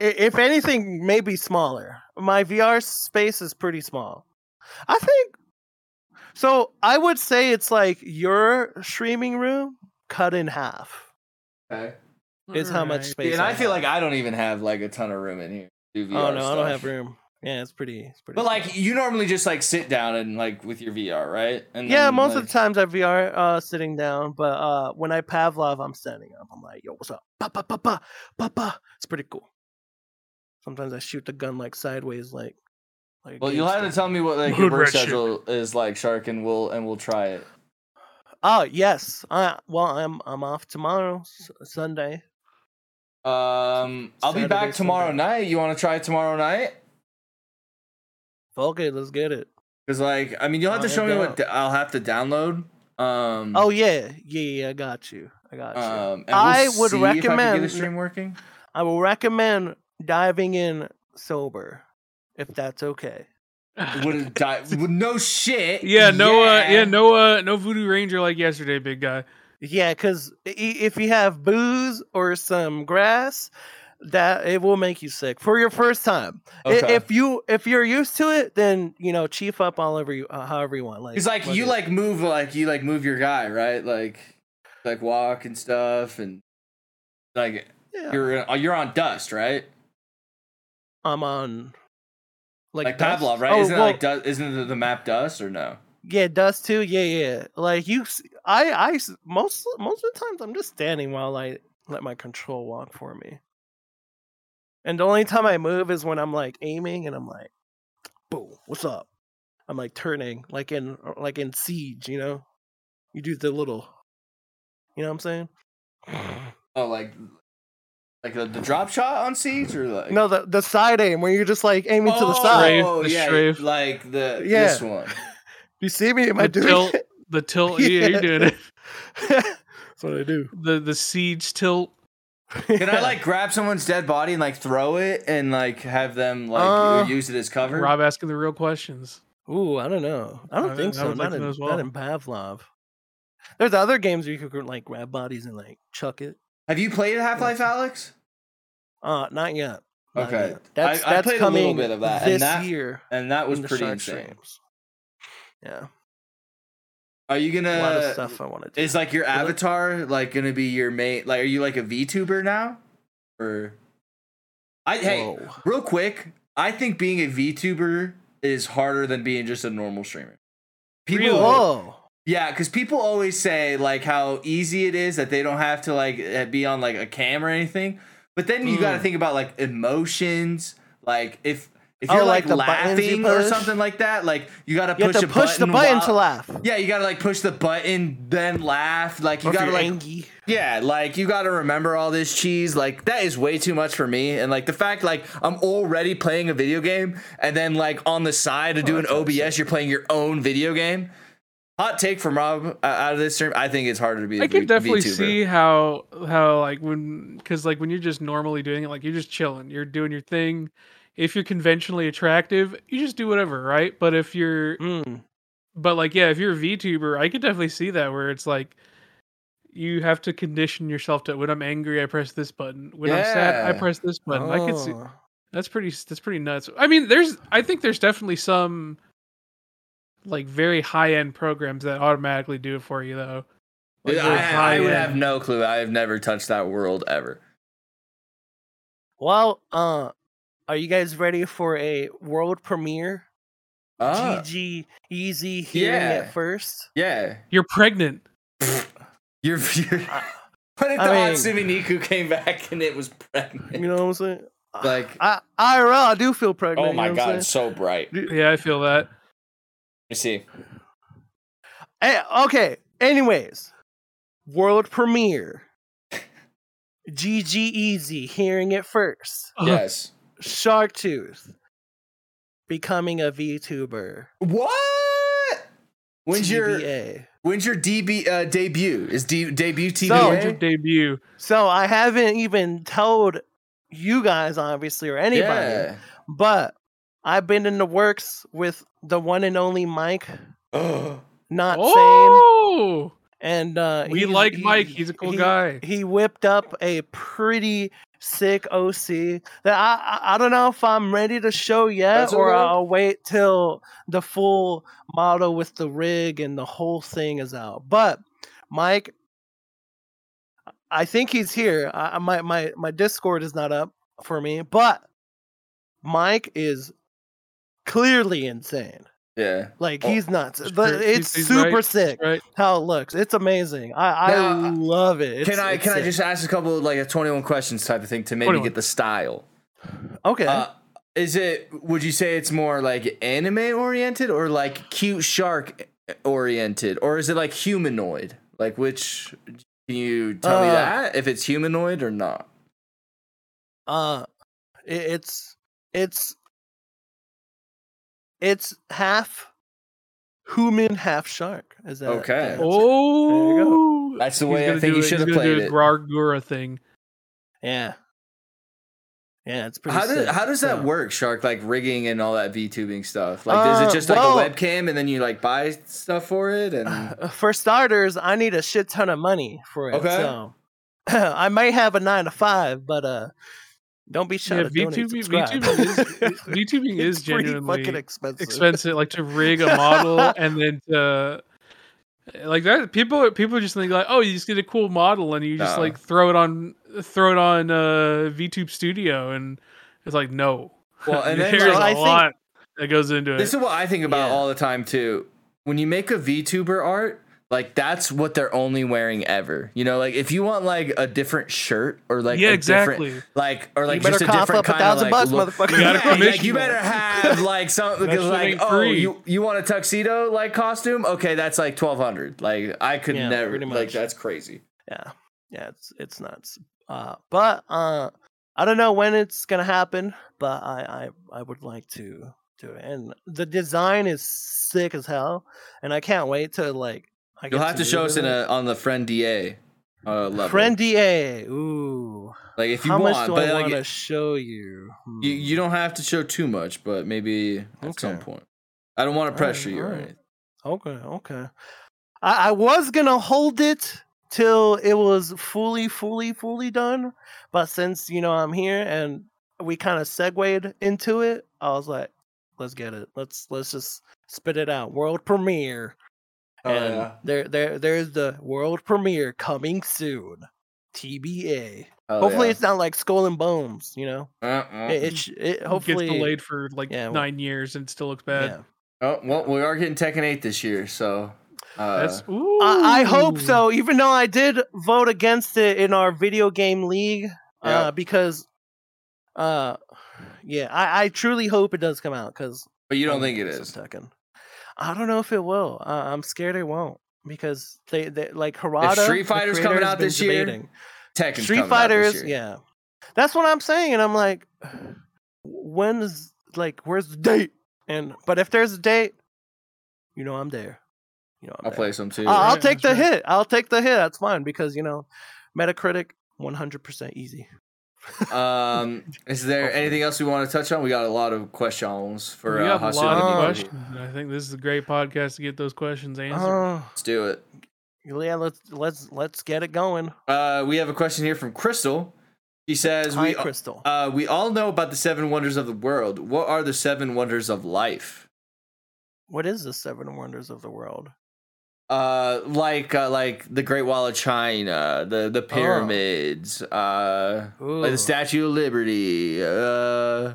if anything, maybe smaller. My VR space is pretty small. I think. So I would say it's like your streaming room cut in half. Okay. Is how much Alright. space. And I feel have. like I don't even have like a ton of room in here. Do VR Oh no, I don't have room. Yeah, it's pretty. It's pretty. But small. like you normally just like sit down and like with your VR, right? And Yeah, then, most like- of the times I VR uh sitting down, but uh when I Pavlov I'm standing up. I'm like, yo, what's up? Pa pa pa pa pa pa. It's pretty cool. Sometimes I shoot the gun like sideways, like. Like Well, you'll have to tell me what like your Hood work shit. schedule is like, Shark, and we'll and we'll try it. Oh yes. Uh, well, I'm I'm off tomorrow, S- Sunday. Um, I'll be back tomorrow Sunday. night. You want to try it tomorrow night? Okay, let's get it. Because like, I mean, you'll have to I'll show me what down. d- I'll have to download. Um, Oh yeah, yeah, yeah. I got you. I got you. um, and we'll I would see If I can get the stream working. I will recommend diving in sober, if that's okay. Would it die? Would no shit. Yeah, no, uh, yeah, no, uh, no voodoo ranger like yesterday, big guy. Yeah, because if you have booze or some grass, that it will make you sick for your first time. Okay. If you if you're used to it, then you know chief up all over you, uh, however you want. Like It's like you it. like move like you like move your guy right like like walk and stuff and like yeah, you're uh, you're on dust right I'm on like, like. Pavlov right Oh, isn't well, it like dust, isn't the, the map dust or no yeah, dust too. Yeah, yeah. Like you, I, I most most of the times I'm just standing while I let my control walk for me. And the only time I move is when I'm like aiming and I'm like, boom, what's up? I'm like turning, like in like in Siege, you know. You do the little, you know what I'm saying? Oh, like like the, the drop shot on siege or like No, the the side aim where you're just like aiming to the side. Oh, the yeah, strafe. like the Yeah. this one. You see me? Am I doing tilt, it? the tilt. Yeah, you're doing it. That's what I do. The the siege tilt. Can I like grab someone's dead body and like throw it and like have them like Uh, use it as cover? Rob asking the real questions. Ooh, I don't know. I don't I- think I so. would like Not in, know as not in Pavlov. There's other games where you could like grab bodies and like chuck it. Have you played Half Life, Alyx? Uh, not yet. Not Okay. yet. That's I- I that's played a little bit of that, and this that- year. And that was in pretty insane. streams. Yeah, Are you gonna? a lot of stuff I want to do. Is like your avatar like gonna be your main? Like, are you like a VTuber now? Or I hey, real quick, I think being a VTuber is harder than being just a normal streamer. People, Really? Whoa. Yeah, because people always say like how easy it is that they don't have to like eh, be on like a cam or anything. But then you got to Mm. think about like emotions, like if if Oh, you're like like, you laughing or something like that, like you got to You push to push the button while- to laugh. yeah, you gotta like push the button, then laugh. Like you Or gotta like, angry. yeah, like you gotta remember all this cheese. Like that is way too much for me. And like the fact, like I'm already playing a video game, and then like on the side of doing that's OBS, you're playing your own video game. Hot take from Rob uh, out of this stream. I think it's harder to be. I I can definitely see how how like when because like when you're just normally doing it, like you're just chilling, you're doing your thing. If you're conventionally attractive, you just do whatever, right? But if you're Mm. but like yeah, if you're a VTuber, I could definitely see that where it's like you have to condition yourself to when I'm angry, I press this button. When I'm sad, I press this button. I could see Oh. that's pretty that's pretty nuts. I mean, there's I think there's definitely some like very high end programs that automatically do it for you though. Like, I, I would have no clue. I have never touched that world ever. Well, uh, are you guys ready for a world premiere? Oh, GG Easy hearing Yeah. it first. yeah. You're pregnant. You're. you're I- what if the I mean- Hatsune Miku came back and it was pregnant? You know what I'm saying? Like, I IRL, I do feel pregnant. oh you my know god, it's so bright. Yeah, I feel that. Me see. Hey, okay. Anyways, world premiere. GG Easy hearing it first. Uh, Yes. Shark Tooth becoming a VTuber. What? When's your when's your DB uh, debut? Is D, debut So- When's your debut? So I haven't even told you guys, obviously, or anybody, yeah. but I've been in the works with the one and only Mike, not sane. Oh, And uh, we like he- Mike. He's a cool he- guy. He whipped up a pretty sick OC that I, I I don't know if I'm ready to show yet, That's or okay. I'll wait till the full model with the rig and the whole thing is out. But Mike, I think he's here. I, I- my my my Discord is not up for me, but Mike is clearly insane. Yeah. Like Oh, he's nuts. It's But. He's- it's he's super right. sick Right? how it looks. It's amazing. I, I Now, love it. can I it's can I just ask a couple of like a 21 questions type of thing to maybe 21. get the style? okay? Uh, is it would you say it's more like anime oriented or like cute shark oriented or is it like humanoid? Like which can you tell me Uh, that if it's humanoid or not? uh, it, it's it's it's half human, half shark. Is that Okay. that's it. Oh, That's the He's way I think do you should have gonna do played a it. Gawr Gura thing. Yeah. Yeah, it's pretty. How does how does that work, Shark? Like rigging and all that VTubing stuff. Like, is Uh, it just like well- a webcam and then you like buy stuff for it? And Uh, For starters, I need a shit ton of money for it. Okay. So I may have a nine to five, but uh, don't be shy Yeah, to donate, VTubing, subscribe. VTubing is VTubing is genuinely fucking expensive. expensive. Like to rig a model and then to like that. People people just think like, oh, you just get a cool model and you just No. like throw it on throw it on uh, VTube Studio and it's like no. well, and then there's like, I a think- lot that goes into it. This is what I think about Yeah. all the time too. When you make a VTuber art, like that's what they're only wearing ever. You know, like if you want like a different shirt or like Yeah, a exactly. different, like or like You better just a different up a kind of thousand like bucks, look- motherfucker. You gotta like, you better have like something because like oh free. you you want a tuxedo like costume okay that's like twelve hundred like I could Yeah, never like that's crazy. Yeah, yeah, it's it's nuts. Uh, but uh, I don't know when it's gonna happen, but I I I would like to do it, and the design is sick as hell, and I can't wait to like. I You'll have to move show us in a on the friend Da uh, level. friend Da. Ooh, like if you how want, much do but I like want to show you? you Hmm. you don't have to show too much, but maybe at some point. I don't want to pressure you or alright. anything. Okay, okay. I, I was gonna hold it till it was fully, fully, fully done, but since you know I'm here and we kind of segued into it, I was like, let's get it. Let's let's just spit it out. World premiere. Oh, and yeah. there there there's the world premiere coming soon. TBA. Oh, hopefully yeah. it's not like Skull and Bones, you know. Uh-uh. It, it, sh- it hopefully gets delayed for like yeah, well- nine years and it still looks bad. yeah. Oh well, we are getting Tekken 8 this year, so uh, That's. I, I hope so. Even though I did vote against it in our video game league, Yeah. uh, because, uh, yeah, I, I truly hope it does come out because but you don't think it is. Tekken. I don't know if it will. Uh, I'm scared it won't because they, they like Harada. Street Fighter's coming out this year. Tekken's Street coming out this Fighters, yeah, that's what I'm saying, and I'm like, when is like, where's the date? And but if there's a date, you know I'm there. You know I'm I'll there. play some too. I'll, I'll take the right. hit. I'll take the hit. That's fine because you know, Metacritic, 100% easy. Um, is there anything else we want to touch on? We got a lot of questions for we uh, have a lot of questions. I think this is a great podcast to get those questions answered. Oh, Let's do it. yeah. Let's let's let's get it going. Uh, we have a question here from Crystal. She says, Hi, "We Crystal. uh, we all know about the seven wonders of the world. What are the seven wonders of life? what is the seven wonders of the world? Uh, like uh, like the Great Wall of China, the the pyramids, uh, like the Statue of Liberty, uh,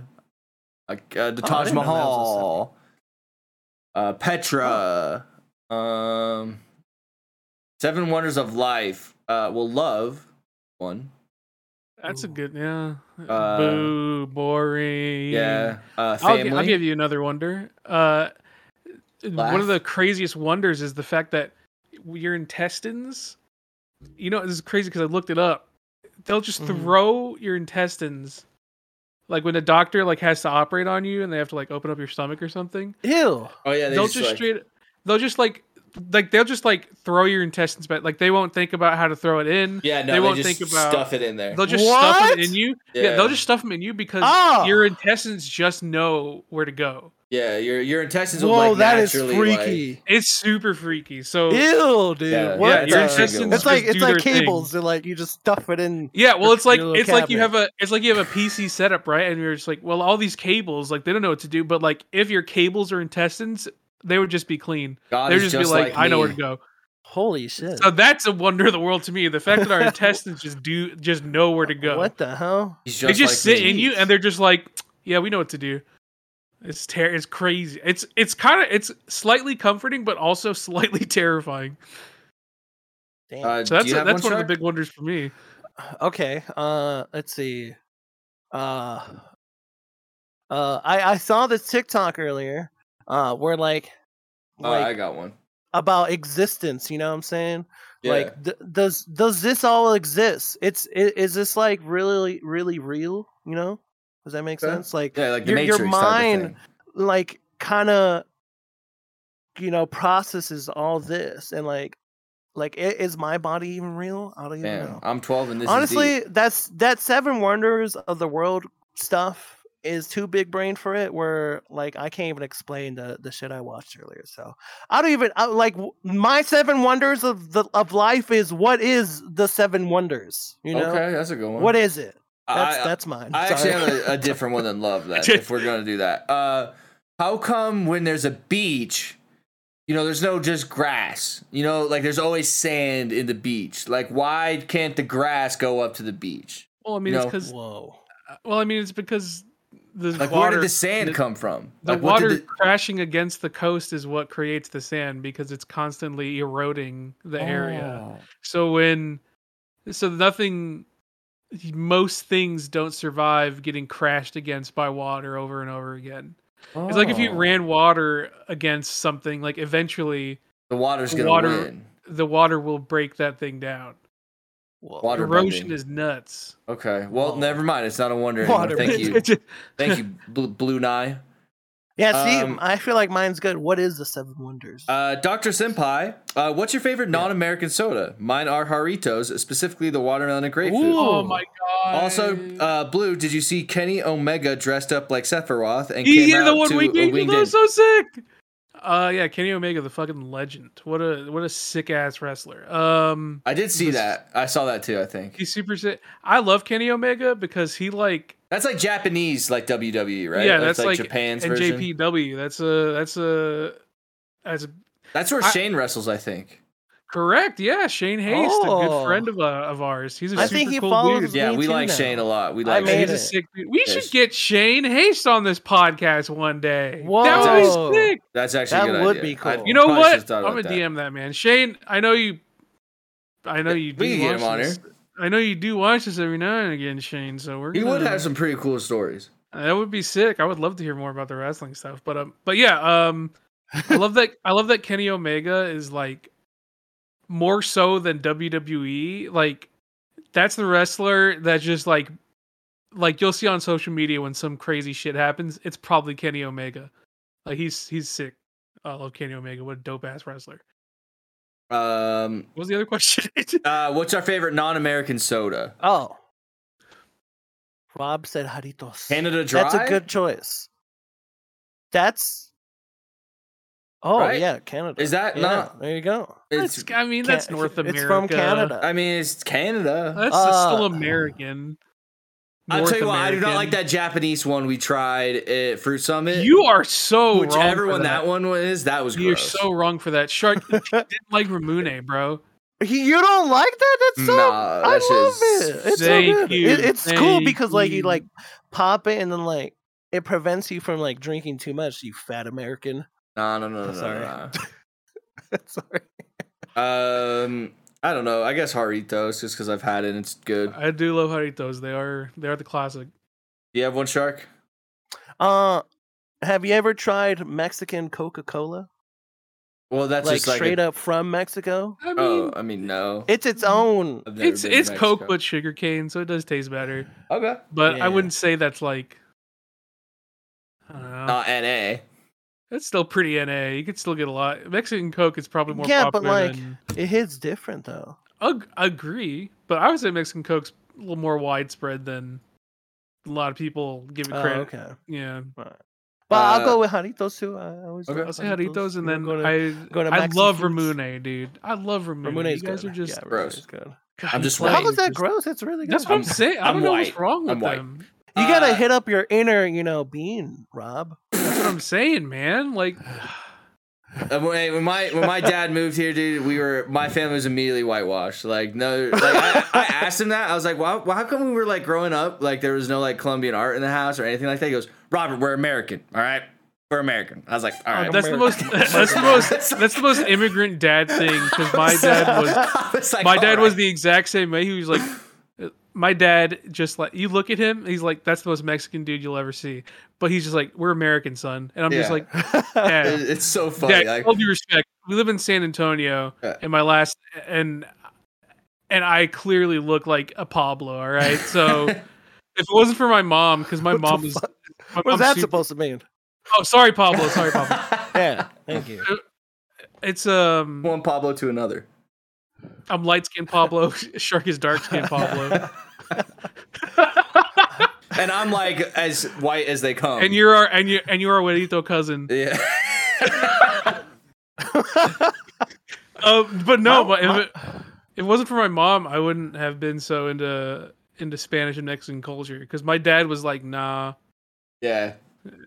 like uh, the Oh, Taj didn't know that was a Mahal, uh, Petra, um, seven wonders of life. Uh, well, love, one. That's a good yeah. Uh, Boo, boring. Yeah, uh, I'll, gi- I'll give you another wonder. One of the craziest wonders is the fact that your intestines. You know, this is crazy because I looked it up. They'll just Mhm. throw your intestines, like when a doctor like has to operate on you and they have to like open up your stomach or something. Ew. oh yeah, they They'll just, just like, straight. They'll just like. Like they'll just like throw your intestines back. Like they won't think about how to throw it in. yeah, no, they they, won't just think about- stuff it in there. They'll just stuff it in you. Yeah. Yeah. they'll just stuff them in you because Oh. your intestines just know where to go. Yeah, your your intestines will Whoa, like that is naturally like- freaky. It's super freaky. So Ew, dude. Yeah, what? yeah, it's the- actually a good one. it's like it's like their thing. cables. They're like you just stuff it in. Yeah, well, it's like your little it's like you have a it's like you have a PC setup, right? And you're just like, well, all these cables, like they don't know what to do, but like if your cables are intestines, they would just be clean. God They'd is just, be like, like I know where to go. Holy shit! So that's a wonder of the world to me. The fact that our intestines just do just know where to go. What the hell? He's They just, just like sit me. in you, and they're just like, yeah, we know what to do. It's ter- It's crazy. It's it's kind of it's slightly comforting, but also slightly terrifying. Damn. Uh, So that's a, that's one, one of the big wonders for me. okay. Uh, let's see. Uh, uh, I I saw this TikTok earlier. Uh, where like, Oh, like I got one. about existence. You know what I'm saying? Yeah. Like, th- does does this all exist? It's i- is this like really really real? You know? Does that make sense? Like, yeah, like your- your Matrix type of mind- like kind of you know processes all this and like like is my body even real? I don't even Damn, know. I'm 12 and this honestly that's that seven wonders of the world stuff is too big brain for it where like i can't even explain the the shit i watched earlier so. I don't even I, like my seven wonders of the of life is what is the seven wonders you know? Okay, that's a good one. what is it that's I, that's mine I actually have a, a different one than love. That if we're gonna do that, uh, how come when there's a beach, you know, there's no just grass. You know, like there's always sand in the beach. Like, why can't the grass go up to the beach? Well, I mean, No. it's because whoa well, I mean, it's because the Like water, where did the sand the- come from? The Like, what did water crashing against the coast is what creates the sand because it's constantly eroding the area. Oh. So when so nothing most things don't survive getting crashed against by water over and over again. It's like if you Oh. ran water against something, like eventually the water's the gonna water win. the water will break that thing down. Water Erosion bending. is nuts. Okay. Well, oh. never mind. It's not a wonder. anymore. Water Thank you. Thank you, Blue, Blue Nye. Yeah, see, Um, I feel like mine's good. What is the seven wonders? Uh, Dr. Senpai, uh, what's your favorite non-American soda? Mine are Jarritos, specifically the watermelon and grapefruit. Oh my god. Also, uh, Blue, did you see Kenny Omega dressed up like Sephiroth and yeah, came the out one to we a gave winged that was so sick. Uh yeah, Kenny Omega, the fucking legend. What a what a sick ass wrestler. Um I did see was- that. I saw that too. I think he's super sick. I love Kenny Omega because he like that's like Japanese, like WWE, right? yeah, that's like, Japan's and version. JPW. That's a that's a that's a That's where I- Shane wrestles, I think. correct. Yeah, Shane Haste, a Oh. good friend of uh, of ours. He's a I super think he cool follows dude. Yeah, we like now. Shane a lot. We like. Yeah, made he's a sick dude. We Yes. should get Shane Haste on this podcast one day. That would Whoa. be sick. That's actually That a good would idea. be cool. I You know what? I'm gonna that. DM that man. Shane, I know you. I know you do. We can get him on here. I know you do watch this every now and again, Shane. So we're He gonna, would have some pretty cool stories. That would be sick. I would love to hear more about the wrestling stuff. But um, but yeah, um, I love that. I love that Kenny Omega is like more so than WWE. Like that's the wrestler that just like like you'll see on social media when some crazy shit happens. It's probably Kenny Omega. Like he's he's sick. I love Kenny Omega. What a dope ass wrestler. Um, What was the other question? uh, what's our favorite non-American soda? oh. Rob said Jarritos. Canada Dry. That's a good choice. That's. Oh Right? yeah, Canada. Is that Yeah, not- There you go. It's, I mean, Ca- that's North America. It's from Canada. I mean, it's Canada. That's Uh, still American. I'll tell you what, I do not like that Japanese one we tried at Fruit Summit. You are so whichever wrong for one that. one is, that was You're gross. so wrong for that. Shark didn't like Ramune, bro. He- You don't like that? That's so. Nah, I that shit love is- it. It's Thank so good. you, It- it's cool because like you you. like pop it and then like it prevents you from like drinking too much. You fat American. No, no, no, no, no, Sorry. no, Sorry. Um, I don't know. I guess Jarritos, just because I've had it and it's good. I do love Jarritos. They are they are the classic. Do you have one shark? Uh, have you ever tried Mexican Coca Cola? Well, that's Like just like straight a, up from Mexico? I mean, Oh, I mean, no. It's its own. I've never it's been to it's Coke but sugar cane, so it does taste better. okay. But Yeah. I wouldn't say that's like. I don't know. Not NA. It's still pretty NA. You could still get a lot. Mexican Coke is probably more Yeah, but, popular like- than. It hits different though. Ag- agree, but I would say Mexican Coke's a little more widespread than a lot of people give it Oh, credit. okay. Yeah, Right. But I'll Uh, go with Jarritos too. I always okay. love I'll say Jarritos, and then go to- I go to I love Foods. Ramune, dude. I love Ramune. Ramune's you guys good. are just yeah, gross. God, I'm just like, How was that gross? That's really good. That's what I'm, I'm- saying. I I'm don't know white. what's wrong with I'm white. Them. You gotta Uh, hit up your inner, you know, being, Rob. That's what I'm saying, man. Like, Uh, when when my when my dad moved here, dude, we were my family was immediately whitewashed. Like no, like I, I asked him that. I was like, "Well, well, how come we were like growing up, like there was no like Colombian art in the house or anything like that?" He goes, "Robert, we're American, all right, we're American." I was like, "All right." that's the most. That's the most. That's the most immigrant dad thing. Because my dad was. Was like, my "All dad was the exact same way. He was like, my dad just like you look at him. He's like, that's the most Mexican dude you'll ever see. But he's just like, we're American, son. And I'm just like, yeah. It's so funny. Yeah, like, all due respect. We live in San Antonio, Yeah. and my last and and I clearly look like a Pablo. All right, so if it wasn't for my mom, because my mom is, my What is that super- supposed to mean? Oh, sorry, Pablo. Sorry, Pablo. Yeah, thank you. It's um, one Pablo to another. I'm light skinned Pablo. Shark is dark skinned Pablo. And I'm like as white as they come. and you're our and you and you're our Juanito cousin. yeah. Uh, but no, My- but if my- it, if it wasn't for my mom, I wouldn't have been so into into Spanish and Mexican culture because my dad was like, nah, yeah.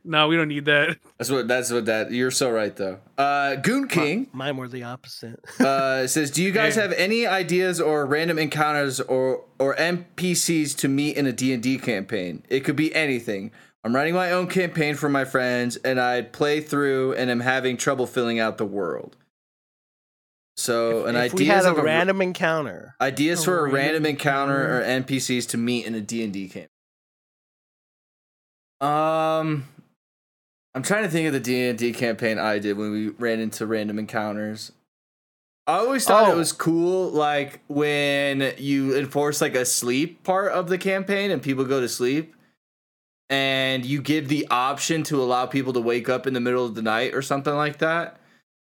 Nah, we don't need that. That's what that's what that you're so right though. Uh Goon King Mine were the opposite. uh says, "Do you guys Yeah. have any ideas or random encounters or or NPCs to meet in a D&D campaign? It could be anything. I'm writing my own campaign for my friends, and I play through and am having trouble filling out the world. So, an if ideas we had a of a random encounter. ideas A for a random random encounter or NPCs to meet in a D&D campaign. Um I'm trying to think of the D&D campaign I did when we ran into random encounters. I always thought it Oh. was cool like when you enforce like a sleep part of the campaign and people go to sleep and you give the option to allow people to wake up in the middle of the night or something like that.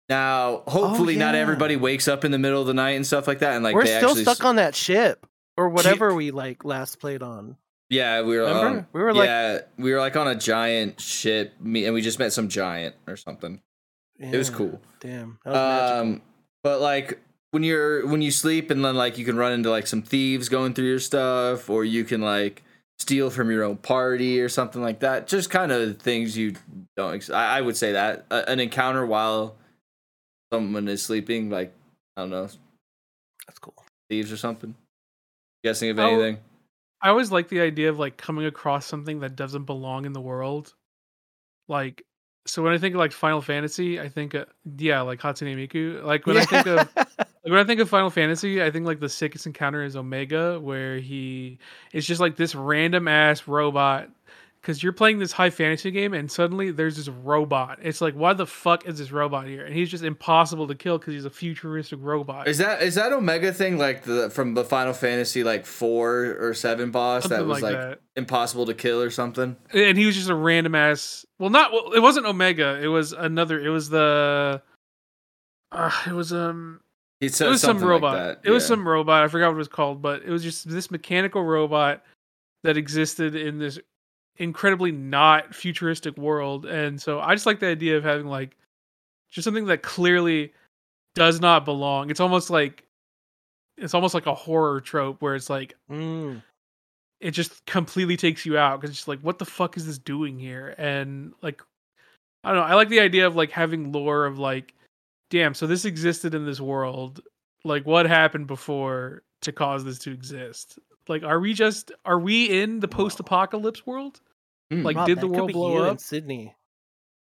Now, hopefully not yeah. everybody wakes up in the middle of the night and stuff like that and like We're they still actually stuck s- on that ship or whatever we like last played on. Yeah, we were. Remember? Um, We were, like- yeah, we were like on a giant ship, and we just met some giant or something. It was cool. Damn. Was. Um, but like when you're when you sleep, and then like you can run into like some thieves going through your stuff, or you can like steal from your own party or something like that. Just kind of things you don't. Ex- I, I would say that uh, an encounter while someone is sleeping, like I don't know, That's cool. thieves or something. Guessing of Oh, anything. I always like the idea of like coming across something that doesn't belong in the world. Like, so when I think of like Final Fantasy, I think, uh, yeah, like Hatsune Miku. Like when I think of like, when I think of Final Fantasy, I think like the sickest encounter is Omega, where he it's just like this random ass robot. Because you're playing this high fantasy game, and suddenly there's this robot. It's like, why the fuck is this robot here? And he's just impossible to kill because he's a futuristic robot. Is that is that Omega thing like the from the Final Fantasy like four or seven boss that was like like, that. impossible to kill or something? and he was just a random ass. Well, not well, it wasn't Omega. It was another. It was the. Uh, it was um. He It was some robot. Like that. It was some robot. I forgot what it was called, but it was just this mechanical robot that existed in this incredibly not futuristic world. And so I just like the idea of having like just something that clearly does not belong. It's almost like it's almost like a horror trope where it's like Mm. it just completely takes you out because it's just like what the fuck is this doing here and like i don't know i like the idea of like having lore of like damn so this existed in this world like what happened before to cause this to exist like are we just are we in the post-apocalypse world Hmm. like Rob, did the could world be blow you in Sydney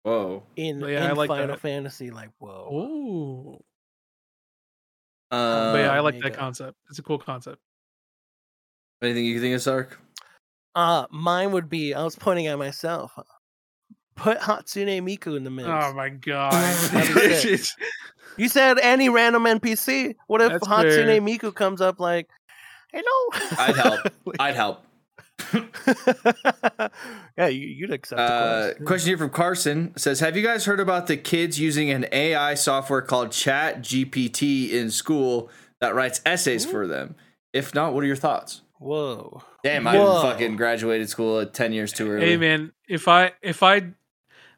Whoa. in, Yeah, I like Final that. Fantasy? Like, whoa. oh Uh, but yeah i like Omega. that concept it's a cool concept anything you think of Sark? Uh, mine would be I was pointing at myself. Put Hatsune Miku in the mix. oh my god That'd be sick. It's- You said any random NPC. What if That's Hatsune fair. Miku comes up like, "Hello"? I'd help. I'd help. yeah, you, you'd accept the Uh, quest. question here from Carson says, "Have you guys heard about the kids using an AI software called Chat GPT in school that writes essays for them? If not, what are your thoughts?" Whoa. Damn, I fucking graduated school at ten years too early. Hey man, if I if I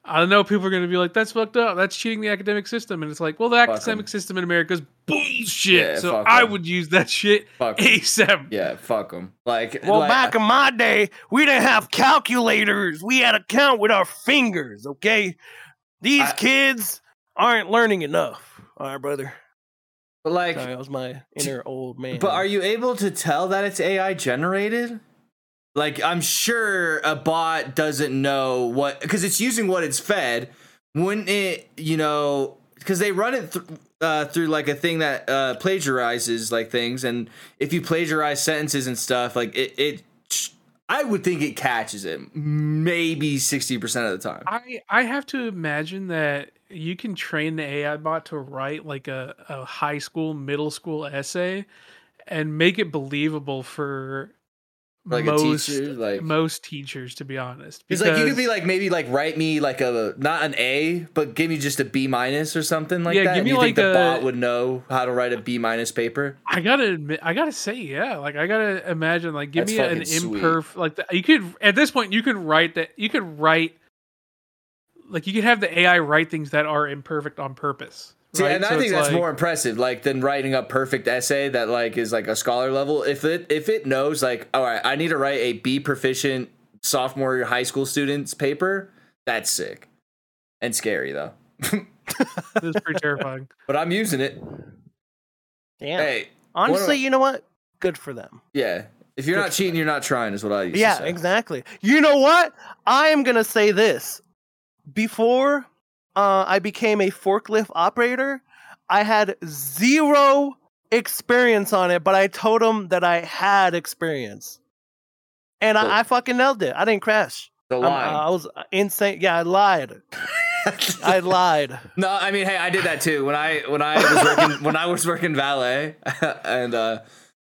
I don't know, people are gonna be like, "That's fucked up. That's cheating the academic system," and it's like, well, the 'em. academic system in America is bullshit. Yeah, so I I 'em. would use that shit Fuck 'em. ASAP. Yeah, fuck them. Like, Well, like, back in my day, we didn't have calculators. We had to count with our fingers. Okay, these I- kids aren't learning enough. All right, brother. but like, Sorry, that was my inner old man. But are you able to tell that it's AI generated? Like, I'm sure a bot doesn't know what because it's using what it's fed. Wouldn't it, you know, because they run it th- uh, through like a thing that uh, plagiarizes like things, and if you plagiarize sentences and stuff, like it, it, I would think it catches it maybe sixty percent of the time. I I have to imagine that you can train the AI bot to write like a, a high school, middle school essay and make it believable for Like a most teacher, like- most teachers, to be honest. It's like you could be like maybe like write me like a not an A, but give me just a B minus or something like Yeah, that. give and me you think like the a- bot would know how to write a B minus paper? I gotta admit, I gotta say, yeah. Like I gotta imagine, like give That's me an imperf. Like the, you could at this point, you could write that. You could write, like you could have the AI write things that are imperfect on purpose. See, right? and I think that's like- more impressive, like than writing a perfect essay that like is like a scholar level. If it if it knows like, all right, I need to write a B proficient sophomore high school student's paper, that's sick and scary though. It's pretty terrifying. but I'm using it. Damn. Hey, Honestly, you know what? Good for them. yeah, If you're not Good for cheating, you're not trying, is what I used Yeah, to say. exactly. You know what? I am gonna say this. Before uh, I became a forklift operator, I had zero experience on it, but I told them that I had experience, and So- I, I fucking nailed it. I didn't crash. The I'm- I was insane. Yeah, I lied. I lied. No, I mean, hey, I did that too when I when I was working when I was working valet, and uh,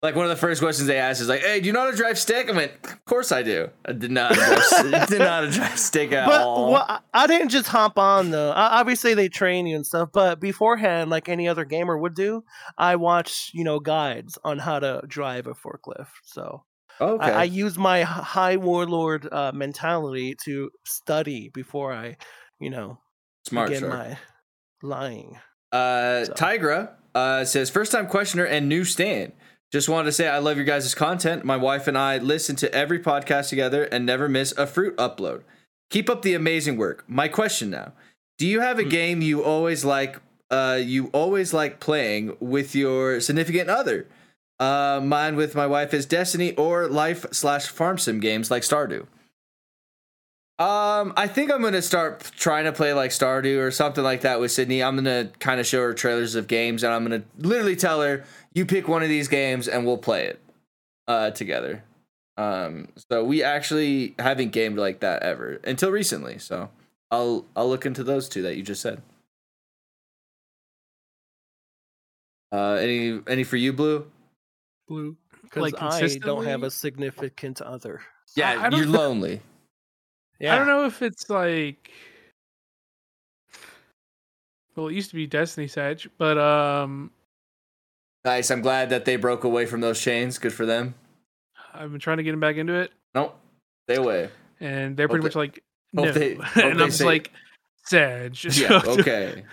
like one of the first questions they asked is like, "Hey, do you know how to drive stick?" I went, "Of course I do." I did not drive, did not know how to drive stick at But all. well, I- didn't just hop on though. Obviously, they train you and stuff. But beforehand, like any other gamer would do, I watch you know guides on how to drive a forklift. So okay, I, I use my high warlord uh, mentality to study before I, you know, smart. begin Shark. my lying. Uh, So- Tigra uh, says first time questioner and new stand. Just wanted to say I love your guys' content. My wife and I listen to every podcast together and never miss a fruit upload. Keep up the amazing work. My question now: Do you have a game you always like? Uh, you always like playing with your significant other? Uh, mine with my wife is Destiny or life slash farm sim games like Stardew. Um, I think I'm gonna start trying to play like Stardew or something like that with Sydney. I'm gonna kind of show her trailers of games, and I'm gonna literally tell her, "You pick one of these games, and we'll play it uh, together." Um, so we actually haven't gamed like that ever until recently. So I'll I'll look into those two that you just said. Uh, any any for you, Blue? Blue. Because Like, I don't have a significant other. Yeah, I don't you're lonely. Yeah. I don't know if it's like. Well, it used to be Destiny Sedge, but um, Nice. I'm glad that they broke away from those chains. Good for them. I've been trying to get them back into it, Nope. Stay away. and they're Hope pretty they- much like no, they- and I'm just say- like Sedge. Yeah. Okay.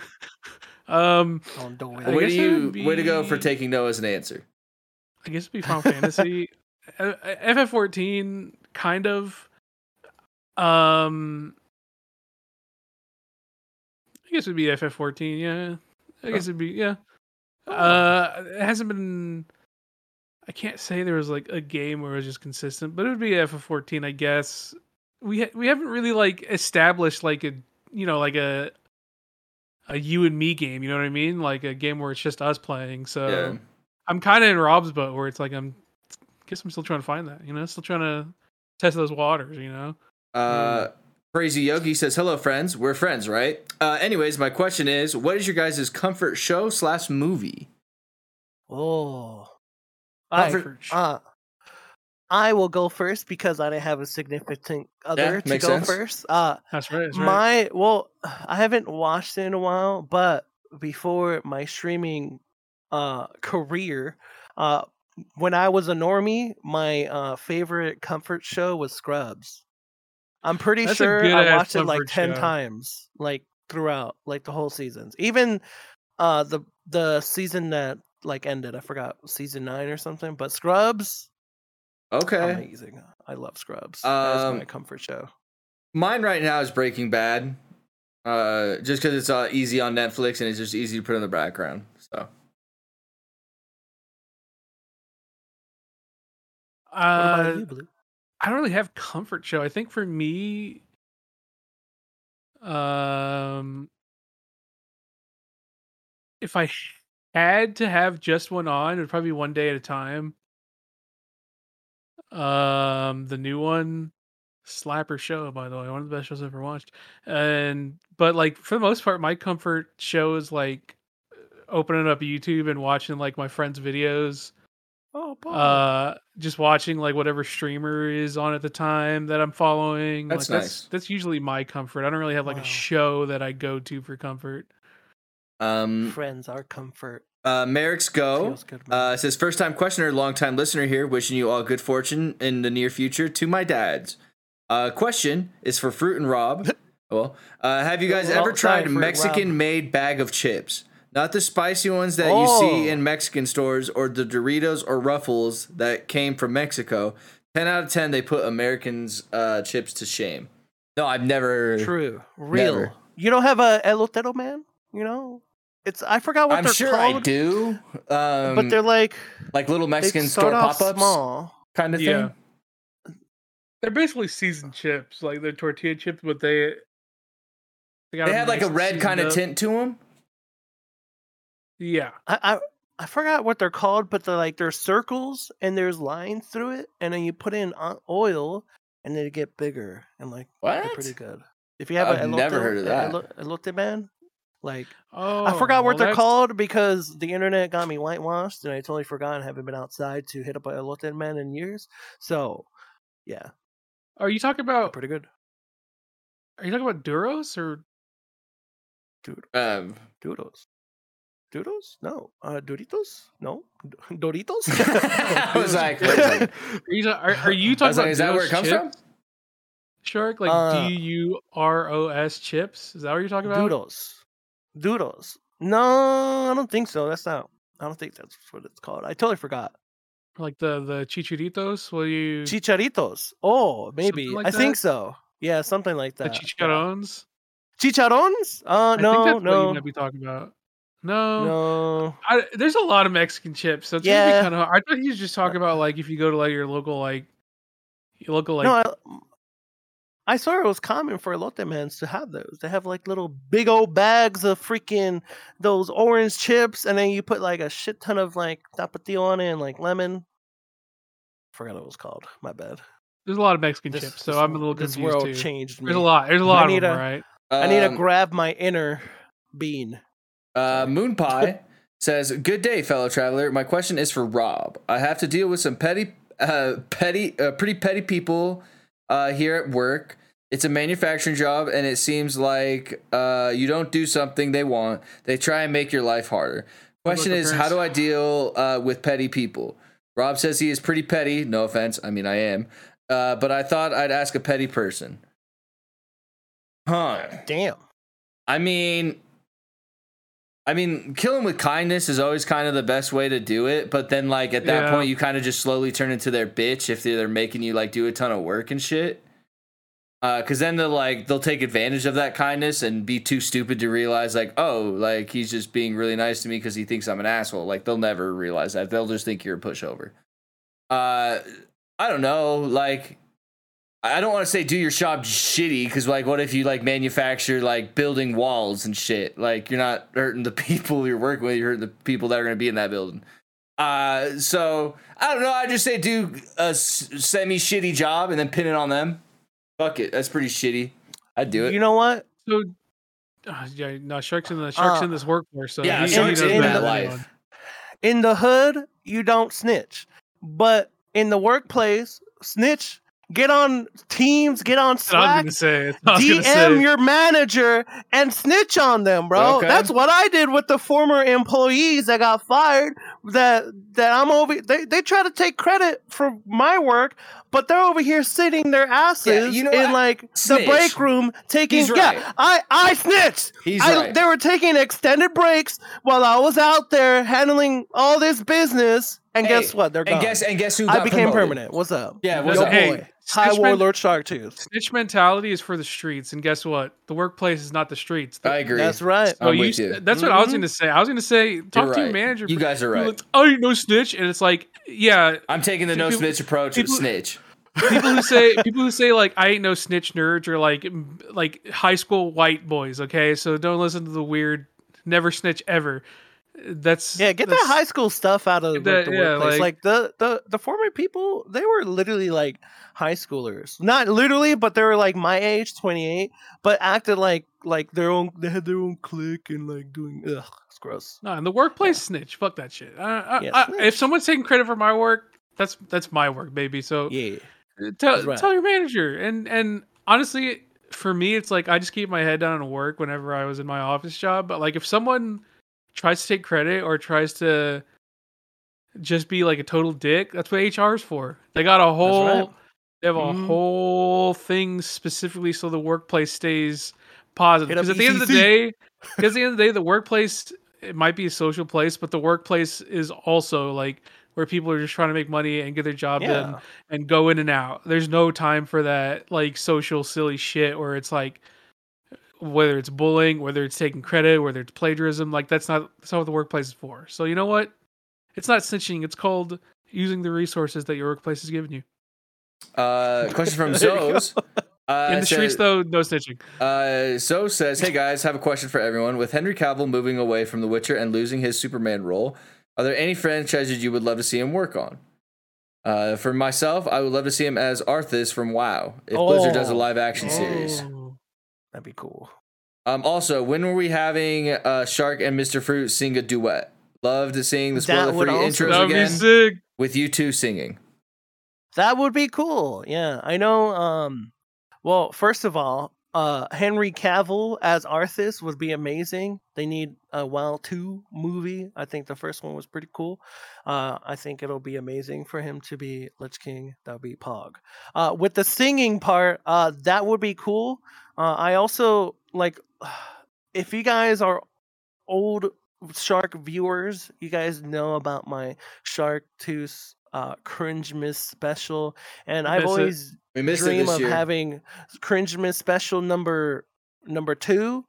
um, Don't do I way to you. would Way to go for taking no as an answer. I guess it'd be Final Fantasy. Uh, FF14, kind of. Um, I guess it'd be FF14. Yeah, I guess it'd be yeah. Uh, it hasn't been. I can't say there was like a game where it was just consistent, but it would be FF14, I guess. We ha- we haven't really like established like a you know like a a you and me game. You know what I mean? Like a game where it's just us playing. So. Yeah. I'm kind of in Rob's boat where it's like I'm guess I'm still trying to find that, you know, still trying to test those waters, you know. Uh, Crazy Yogi says, "Hello, friends. We're friends, right? Uh, anyways, my question is, what is your guys' comfort show slash movie? Oh. I, uh, I will go first because I didn't have a significant other to makes go sense. first. Uh, That's right. That's right. my well, I haven't watched it in a while, but before my streaming uh career, uh, when I was a normie, my uh favorite comfort show was Scrubs. I'm pretty That's sure I watched it like ten show. times, like throughout, like the whole seasons. Even uh the the season that like ended, I forgot season nine or something. But Scrubs, Okay, amazing. I love Scrubs. That's Um, my comfort show. mine right now is Breaking Bad. Uh, just because it's uh, easy on Netflix and it's just easy to put in the background. So What uh, about you, Blue? I don't really have comfort show. I think for me, um, if I had to have just one on, it would probably be one day at a time. Um, the new one, slapper show, by the way, one of the best shows I've ever watched. And but like for the most part, my comfort show is like opening up YouTube and watching like my friends' videos Oh, Paul. uh just watching like whatever streamer is on at the time that i'm following That's like, nice. that's usually my comfort i don't really have like Wow. a show that i go to for comfort um, Friends are comfort. uh, Merrick's go. Good. Uh, says first time questioner, long time listener here. Wishing you all good fortune in the near future. To my dads. Uh, question is for Fruit and Rob. well, uh, have you guys Well, ever tried Fruit, Rob. Mexican made bag of chips? Not the spicy ones that you Oh. see in Mexican stores or the Doritos or Ruffles that came from Mexico. 10 out of 10, they put Americans' uh, chips to shame. No, I've never. True, real. Never. You don't have a elotero man. You know, it's I forgot what I'm they're sure called. I do. Um, but they're like like little Mexican store pop ups. small. kind of Yeah. thing. They're basically seasoned chips, like they're tortilla chips, but they they, got They 'em had like a red kind of up. tint to them. Yeah, I, I I forgot what they're called, but they're like there's circles and there's lines through it, and then you put in o- oil, and they get bigger and like they're pretty good. If you have I've a never heard of that. elote man, like Oh, I forgot what well, they're that's- called because the internet got me whitewashed, and I totally forgot and haven't been outside to hit up a elote man in years. So, yeah, Are you talking they're about? pretty good. Are you talking about Duros or? Dude, Um, doodles. Doodles? No. Uh, Doritos? No. Doritos? I was like, wait a second. Are you, are, are you talking was like, about is that where it comes chips? from? Shark, like Uh, D U R O S chips. Is that what you're talking about? Doodles. Doodles. No, I don't think so. That's not. I don't think that's what it's called. I totally forgot. Like the the chicharitos? Will you Chicharitos. Oh, maybe. Like I think so. Yeah, something like that. yeah. chicharrones? Chicharrones? Uh, I think no, what you no, might be talking about. No, no. I, there's a lot of Mexican chips, so it's Yeah. kind of. I thought you was just talking about like if you go to like your local like your local like no, I, I saw it was common for elote mans to have those. They have like little big old bags of freaking those orange chips, and then you put like a shit ton of like tapatio on it and like lemon. Forgot what it was called. My bad. there's a lot of Mexican This, chips, so this I'm a wo- little this confused world too. changed me. There's a lot. There's a lot of need them, a- right? I need to Um, grab my inner bean. Uh, Moon Pie says, "Good day, fellow traveler. My question is for Rob. I have to deal with some petty, uh, petty, uh, pretty petty people uh, here at work. It's a manufacturing job, and it seems like uh, you don't do something they want. They try and make your life harder. Question is, how do I deal uh, with petty people? Rob says he is pretty petty. No offense. I mean, I am. Uh, but I thought I'd ask a petty person. Huh. Damn. I mean, I mean, killing with kindness is always kind of the best way to do it. But then, like at that Yeah. point, you kind of just slowly turn into their bitch if they're, they're making you like do a ton of work and shit. Because then they'll like they'll take advantage of that kindness and be too stupid to realize like oh like he's just being really nice to me because he thinks I'm an asshole. Like they'll never realize that. They'll just think you're a pushover. Uh, I don't know. Like I don't want to say do your job shitty because like what if you like manufacture like building walls and shit? Like you're not hurting the people you're working with, you're hurting the people that are going to be in that building. Uh, so I don't know. I just say do a semi shitty job and then pin it on them. Fuck it, that's pretty shitty. I'd do it. You know what? So, uh, yeah, no, sharks in the sharks Uh, in this workforce. So yeah, he, sharks he in better the life. anyone. In the hood, you don't snitch, but in the workplace, snitch. Get on teams. Get on That's I was Slack. gonna say. That's what I was gonna DM your manager and snitch on them, bro. Okay. That's what I did with the former employees that got fired. That that I'm over. They they try to take credit for my work, but they're over here sitting their asses you know in what? like Snitch. the break room taking. He's Yeah. I I snitched. He's I, right. They were taking extended breaks while I was out there handling all this business. And Hey, guess what? They're gone. and guess and guess who I became promoted? permanent. What's up? Yeah, what's Yo, up? Hey, boy. High Snitchman- Warlord Shark Tooth. Snitch mentality is for the streets, and guess what? The workplace is not the streets. The- I agree. That's right. So I'm you, with you. That's what I was going to say. I was going to say, talk You're to your manager. You guys are right. like, oh, you no snitch, and it's like, yeah, I'm taking the no People- snitch approach. people- snitch. people who say people who say like I ain't no snitch nerds are like like high school white boys. Okay, so don't listen to the weird never snitch ever. That's Yeah, get that high school stuff out of that- the yeah, workplace. like- Like, the, the the former people, they were literally like high schoolers. Not literally, but they were like my age, twenty eight, but acted like like their own. They had their own clique and like doing. Ugh, it's gross. No, in the workplace snitch. Fuck that shit. I, I, Yeah, I- if someone's taking credit for my work, that's that's my work, baby. So Yeah, uh, tell right. tell your manager. And and honestly, for me, it's like I just keep my head down and work whenever I was in my office job. But like if someone tries to take credit or tries to just be like a total dick, that's what HR is for. They got a whole right. they have a Mhm. whole thing specifically so the workplace stays positive. Because at the end of the day, because at the end of the day, the workplace it might be a social place, but the workplace is also like where people are just trying to make money and get their job done and go in and out. There's no time for that like social silly shit where it's like whether it's bullying, whether it's taking credit, whether it's plagiarism, like that's not that's not what the workplace is for. So you know what? It's not snitching. It's called using the resources that your workplace has given you. Uh, question from There. Zoes. Uh, In the streets, says- though, no snitching. Uh, so says, "Hey guys, have a question for everyone. With Henry Cavill moving away from The Witcher and losing his Superman role, are there any franchises you would love to see him work on? Uh, for myself, I would love to see him as Arthas from WoW if Blizzard does a Oh. live action series. Oh, that'd be cool. Um, also, when were we having uh, Shark and Mr. Fruit sing a duet? Loved seeing the spoiler-free also- intros That'd be again sick. with you two singing. That would be cool. Yeah, I know. Um, well, first of all, uh, Henry Cavill as Arthas would be amazing. They need a WoW two movie. I think the first one was pretty cool. Uh, I think it'll be amazing for him to be Lich King. That would be Pog. Uh, with the singing part, uh, that would be cool. Uh, I also like if you guys are old Shark viewers, you guys know about my Shark Tooth uh, Cringemas special, and I've always We dream this of year. having Cringemas special number number two.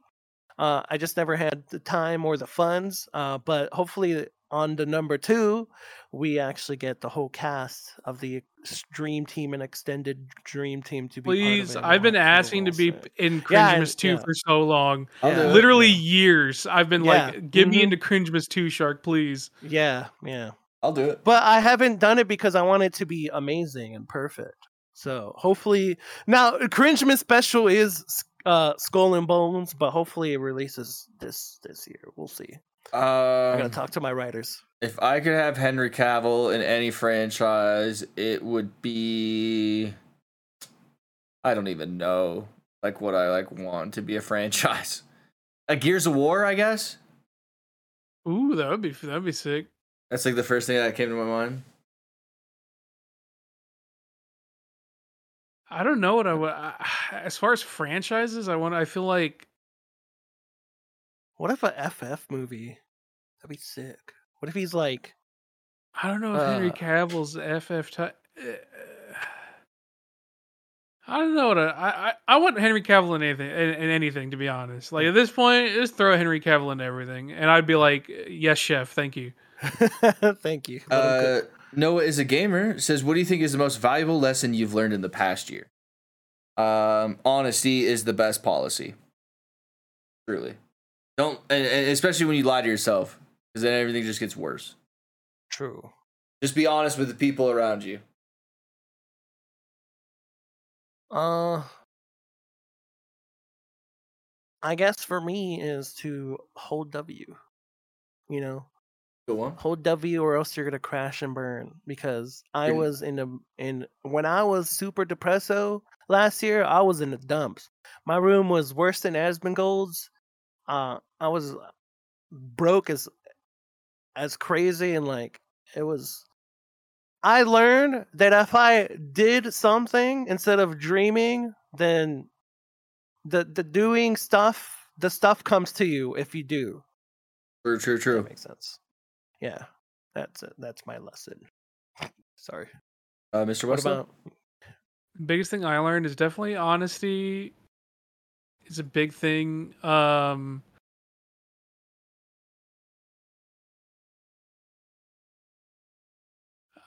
Uh, I just never had the time or the funds, uh, but hopefully on the number two, we actually get the whole cast of the ex- Dream Team and extended Dream Team to be. part of Please, it, I've been asking to be set. in Yeah, Cringemas and- 2 yeah. for so long. I'll do. Literally years. I've been Yeah, like, give me mhm. into Cringemas 2, Shark, please. Yeah, yeah. I'll do it. but I haven't done it because I want it to be amazing and perfect. So hopefully now Cringemas special is uh Skull and Bones, but hopefully it releases this this year. We'll see. I gotta Um, talk to my writers. If I could have Henry Cavill in any franchise, it would be I don't even know like what I like want to be a franchise. A Gears of War, I guess. Ooh, that would be that would be sick. That's like the first thing that came to my mind. I don't know what I would. I- As far as franchises, I want. I feel like What if a FF movie? That'd be sick. What if he's like I don't know if Henry Uh, Cavill's FF type. I don't know what I, I I- I want Henry Cavill in anything in, in anything to be honest. Like at this point, just throw Henry Cavill into everything, and I'd be like, yes, chef, thank you. Thank you. Uh. Noah is a gamer. Says, "What do you think is the most valuable lesson you've learned in the past year?" Um, honesty is the best policy. Truly, don't, especially when you lie to yourself, because then everything just gets worse. True. Just be honest with the people around you. Uh I guess for me is to hold W. You know, Go on. hold W or else you're gonna crash and burn. Because I You're- was in a in when I was super depresso last year, I was in the dumps. My room was worse than Asmongold's. Uh I was broke as as crazy and like it was I learned that if I did something instead of dreaming, then the the doing stuff the stuff comes to you if you do. True, true, That true. makes sense. Yeah. That's it. That's my lesson. Sorry. Uh, Mr. What about biggest thing I learned is definitely honesty is a big thing. Um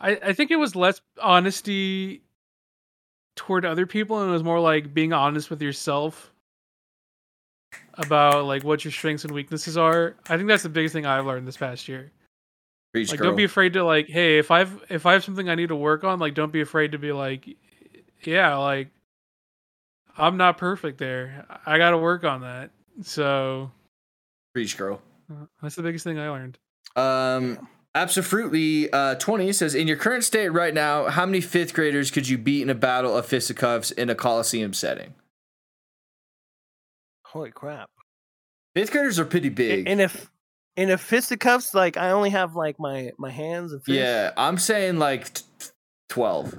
I I think it was less honesty toward other people and it was more like being honest with yourself about like what your strengths and weaknesses are. I think that's the biggest thing I've learned this past year. Preach, like girl. don't be afraid to like hey if i've if i have something i need to work on like don't be afraid to be like yeah like i'm not perfect there i gotta work on that so Preach, girl. that's the biggest thing i learned Um, absolutely. Uh, twenty says, in your current state right now, how many fifth graders could you beat in a battle of fisticuffs in a coliseum setting? holy crap? Fifth graders are pretty big. And if and if fisticuffs, like I only have like my my hands and fists. yeah, I'm saying like t- twelve.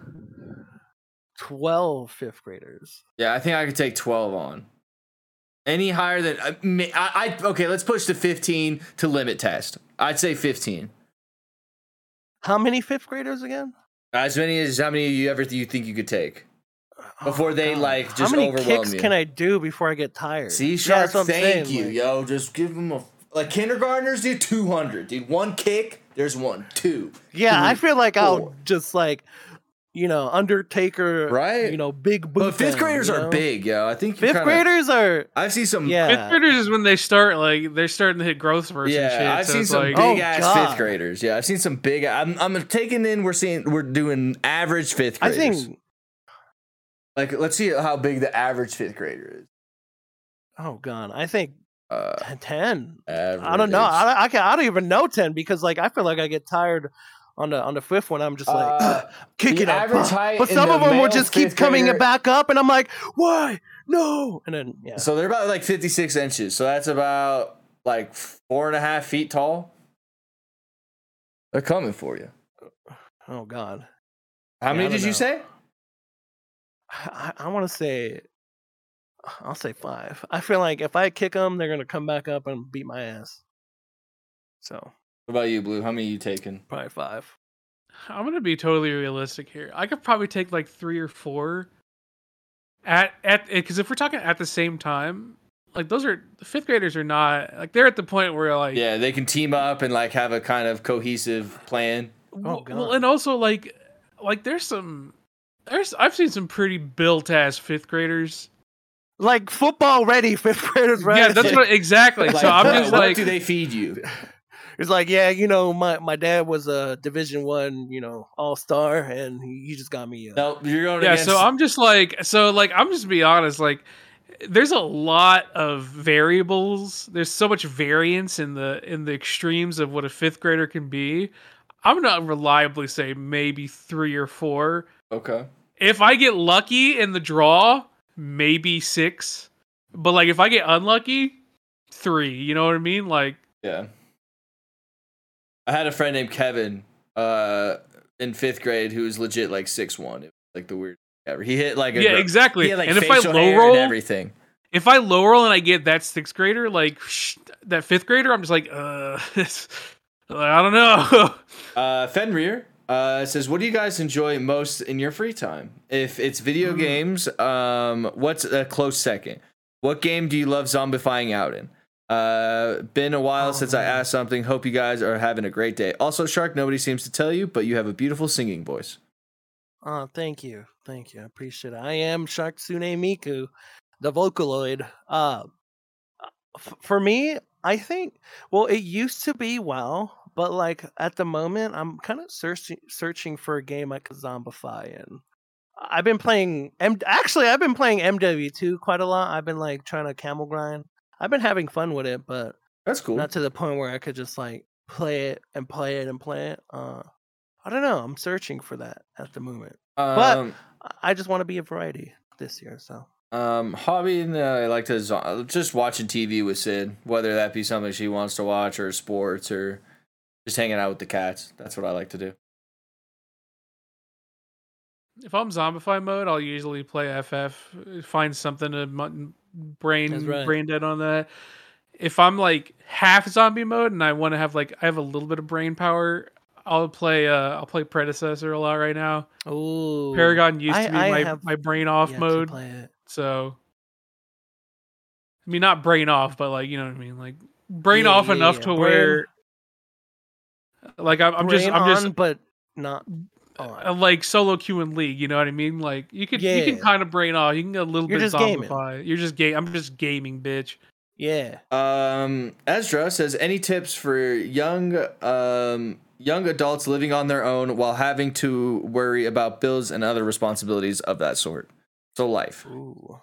12 fifth graders. Yeah, I think I could take twelve on. Any higher than uh, I, I, I okay, let's push to fifteen to limit test. I'd say fifteen. How many fifth graders again? As many as how many you ever you think you could take oh, before they God. like How many overwhelm kicks you. can I do before I get tired? See, Yeah, that's I'm thank saying, you, like- yo. Just give them a like kindergartners do two hundred, dude. One kick, There's one, two. Yeah, I feel like I'll just like, you know, Undertaker, Right. You know, big boot. But fifth graders you are know? big, yo. I think Fifth kinda- graders are. I've seen some. Yeah. Fifth graders is when they start like they're starting to hit growth spurts and shit. Yeah, I've so seen some like, big Oh, ass God. fifth graders. Yeah, I've seen some big. I'm I'm taking in. We're seeing we're doing average fifth I think. like let's see how big the average fifth grader is. Oh god, I think Uh, ten. average. I don't know. I, I. I don't even know ten because like I feel like I get tired on the on the fifth one. I'm just like Uh, kick the it up. huh? but in some the of them will just keep coming grader- back up, and I'm like, why? No. And then yeah. So they're about like 56 inches. So that's about like four and a half feet tall. They're coming for you. oh god. How Yeah, many I don't did you say? I, I want to say. I'll say five. I feel like if I kick them, they're gonna come back up and beat my ass. So What about you, Blue? How many you taking? probably five. I'm gonna be totally realistic here. I could probably take like three or four. At at eh, because if we're talking at the same time, like those are fifth graders are not like they're at the point where like Yeah, they can team up and like have a kind of cohesive plan. Oh, well, Oh, God. well, and also like like there's some there's I've seen some pretty built ass fifth graders. Like football ready fifth graders, right? Yeah, that's what exactly. Like, so I'm just what like do they feed you? It's like, yeah, you know, my, my dad was a Division One, you know, All Star, and he, he just got me. Uh, a, No, you're going yeah against. so i'm just like so like i'm just be honest like there's a lot of variables there's so much variance in the in the extremes of what a fifth grader can be i'm gonna reliably say maybe three or four okay. if i get lucky in the draw maybe six but like if i get unlucky three you know what i mean like Yeah. I had a friend named Kevin uh, in fifth grade who was legit like six one. It was like the weird ever. He hit like a yeah gr- exactly had like and if i low roll and everything. if I low roll and I get that sixth grader, like sh- that fifth grader, I'm just like, uh, I don't know. Uh, Fenrir uh, says, "What do you guys enjoy most in your free time? If it's video Hmm. games, um, what's a close second? What game do you love zombifying out in? Uh, been a while Oh, since I asked something. Hope you guys are having a great day. Also, Shark, nobody seems to tell you, but you have a beautiful singing voice. Oh, thank you, thank you, I appreciate it. I am Sharksune Miku, the Vocaloid. Uh, f- for me, I think. Well, it used to be WoW, but like at the moment, I'm kind of searching searching for a game I could zombify in. I've been playing M. Actually, I've been playing MW2 quite a lot. I've been like trying to camo grind. I've been having fun with it, but That's cool. not to the point where I could just like play it and play it and play it. Uh, I don't know. I'm searching for that at the moment. but- Um, I- I just want to be a variety this year. So Um, hobby, uh, I like to zo- just watching TV with Sid, whether that be something she wants to watch or sports or just hanging out with the cats. That's what I like to do. if I'm zombify mode, I'll usually play FF, find something to mu- brain right. brain dead on that. If I'm like half zombie mode and I want to have like I have a little bit of brain power, I'll play uh I'll play predecessor a lot right now. oh, Paragon used to be I- I my, have my brain off to mode. So, I mean, not brain off, but like you know what I mean, like brain Yeah, off yeah, enough yeah. to Brain- where, like I'm, I'm just, I'm just on, but not. On. uh, like solo queue and league. You know what I mean? Like you could, you can kind of brain off. You can get a little You're bit just gaming. You're just game. I'm just gaming, bitch. yeah. Um, Ezra says, any tips for young, um, young adults living on their own while having to worry about bills and other responsibilities of that sort? So life. Ooh.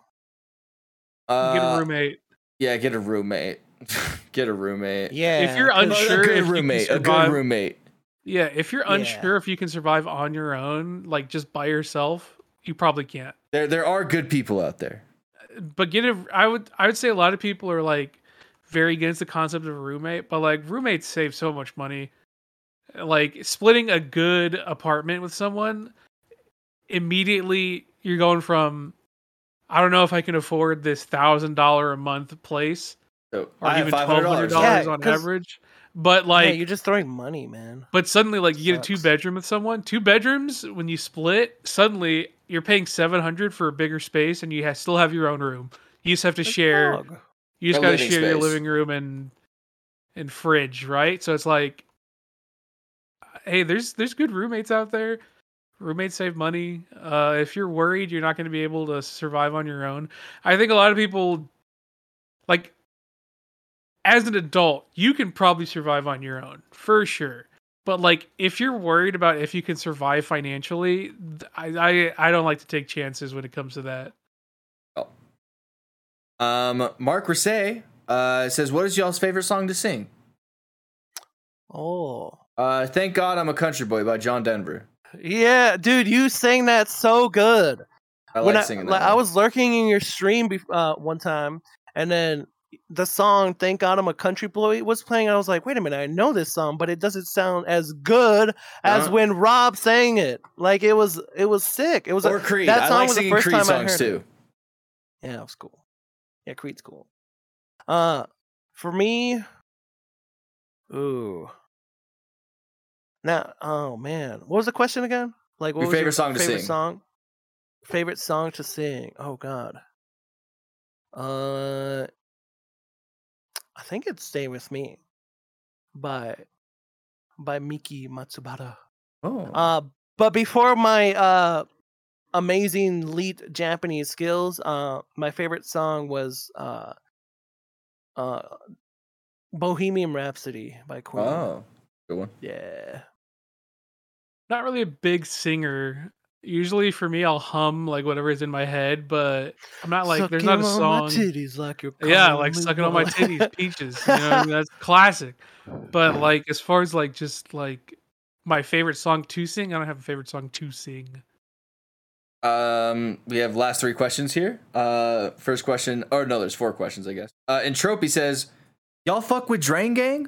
Uh, get a roommate. Yeah, get a roommate. get a roommate. Yeah. If you're unsure a good if you can roommate. A good roommate. Yeah, if you're Yeah. unsure if you can survive on your own, like just by yourself, you probably can't. There, there are good people out there. but get a I would I would say a lot of people are like very against the concept of a roommate, but like roommates save so much money. Like splitting a good apartment with someone, immediately you're going from I don't know if I can afford this thousand dollar a month place So or I even twelve hundred dollars dollars Yeah, on 'cause- average. But Like, like you're just throwing money, man. but suddenly, like you get a two bedroom with someone, two bedrooms when you split, suddenly you're paying seven hundred for a bigger space, and you ha- still have your own room. You just have to Like, share. dog. You just got to living share your living room and and fridge, right? So it's like hey, there's there's good roommates out there. Roommates save money. Uh, if you're worried you're not going to be able to survive on your own, I think a lot of people, like, as an adult, you can probably survive on your own for sure. But like, if you're worried about if you can survive financially, I I, I don't like to take chances when it comes to that. Oh. Um, Mark Rissay uh, says, "What is y'all's favorite song to sing?" Oh. Uh, "Thank God I'm a Country Boy" by John Denver. Yeah, dude, you sang that so good. I when like I, singing that. like, I was lurking in your stream bef- uh, one time, and then the song "Thank God I'm a Country Boy" was playing. And I was like, "Wait a minute, I know this song, but it doesn't sound as good as Uh-huh. when Rob sang it. Like it was, it was sick. It was or Creed. That song like was the first Creed time I heard too. it. Yeah, it was cool. Yeah, Creed's cool. Uh, for me, ooh. Now, oh man, what was the question again? Like, what Your was favorite song to favorite sing. Song? Favorite song to sing? Oh God. Uh, I think it's "Stay with Me" by by Miki Matsubara. Oh, Uh, but before my uh amazing lead Japanese skills, uh, my favorite song was uh, uh, Bohemian Rhapsody by Queen. oh, good one. Yeah. Not really a big singer. Usually for me, I'll hum like whatever is in my head, but I'm not like there's not a Sucking on my song. titties like you're Yeah, like sucking on my titties, peaches. You know, I mean? that's classic. But like as far as like just like my favorite song to sing, I don't have a favorite song to sing. Um, we have last three questions here. Uh, first question, or no, there's four questions, I guess. Uh, Entropy says, "Y'all fuck with Drain Gang?"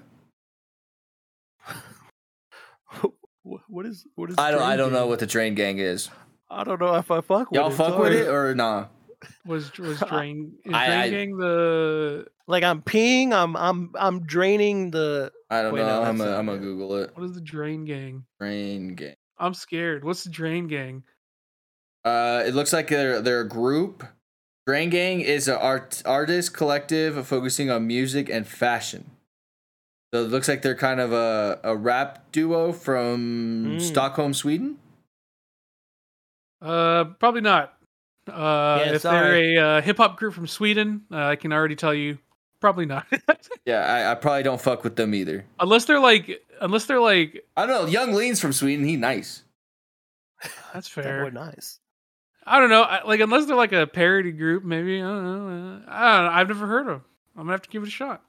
What is what is? I don't, I don't know what the Drain Gang is. I don't know if I fuck with Y'all it. fuck with it or nah? Was was drain is I- drain I- gang the Like I'm peeing. I'm I'm I'm draining the. I don't Wait, know. no, I'm that's gonna, not I'm gonna. Google it. what is the drain gang? Drain Gang. I'm scared. What's the drain gang? Uh, it looks like they're they're a group. Drain Gang is an art artist collective focusing on music and fashion. So it looks like they're kind of a, a rap duo from Mm. Stockholm, Sweden. Uh, probably not. Uh, Yeah, if sorry. they're a uh, hip hop group from Sweden, uh, I can already tell you, probably not. Yeah, I, I probably don't fuck with them either. unless they're like, unless they're like, I don't know. Yung Lean's from Sweden. He nice. that's That fair. boy nice. I don't know. I, like, unless they're like a parody group, maybe. I don't know. Uh, I don't know. I've never heard of. them. I'm gonna have to give it a shot.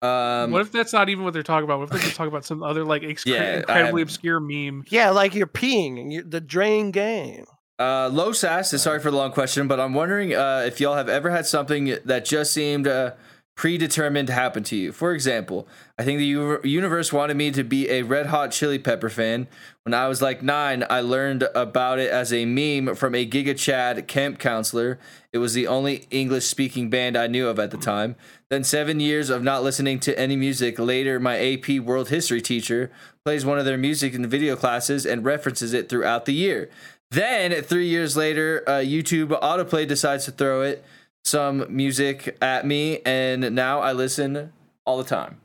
Um, what if that's not even what they're talking about? What if they're just talking about some other like excre- Yeah, I incredibly obscure meme? Yeah, like you're peeing and you're the drain game. Uh, Low Sass, sorry for the long question, but I'm wondering uh, if y'all have ever had something that just seemed uh, predetermined to happen to you. For example, I think the universe wanted me to be a Red Hot Chili Pepper fan. When I was like nine, I learned about it as a meme from a Giga Chad camp counselor. It was the only English speaking band I knew of at the time. Then, seven years of not listening to any music. Later, my AP World History teacher plays one of their music and video classes and references it throughout the year. Then, three years later, uh, YouTube Autoplay decides to throw it some music at me, and now I listen all the time.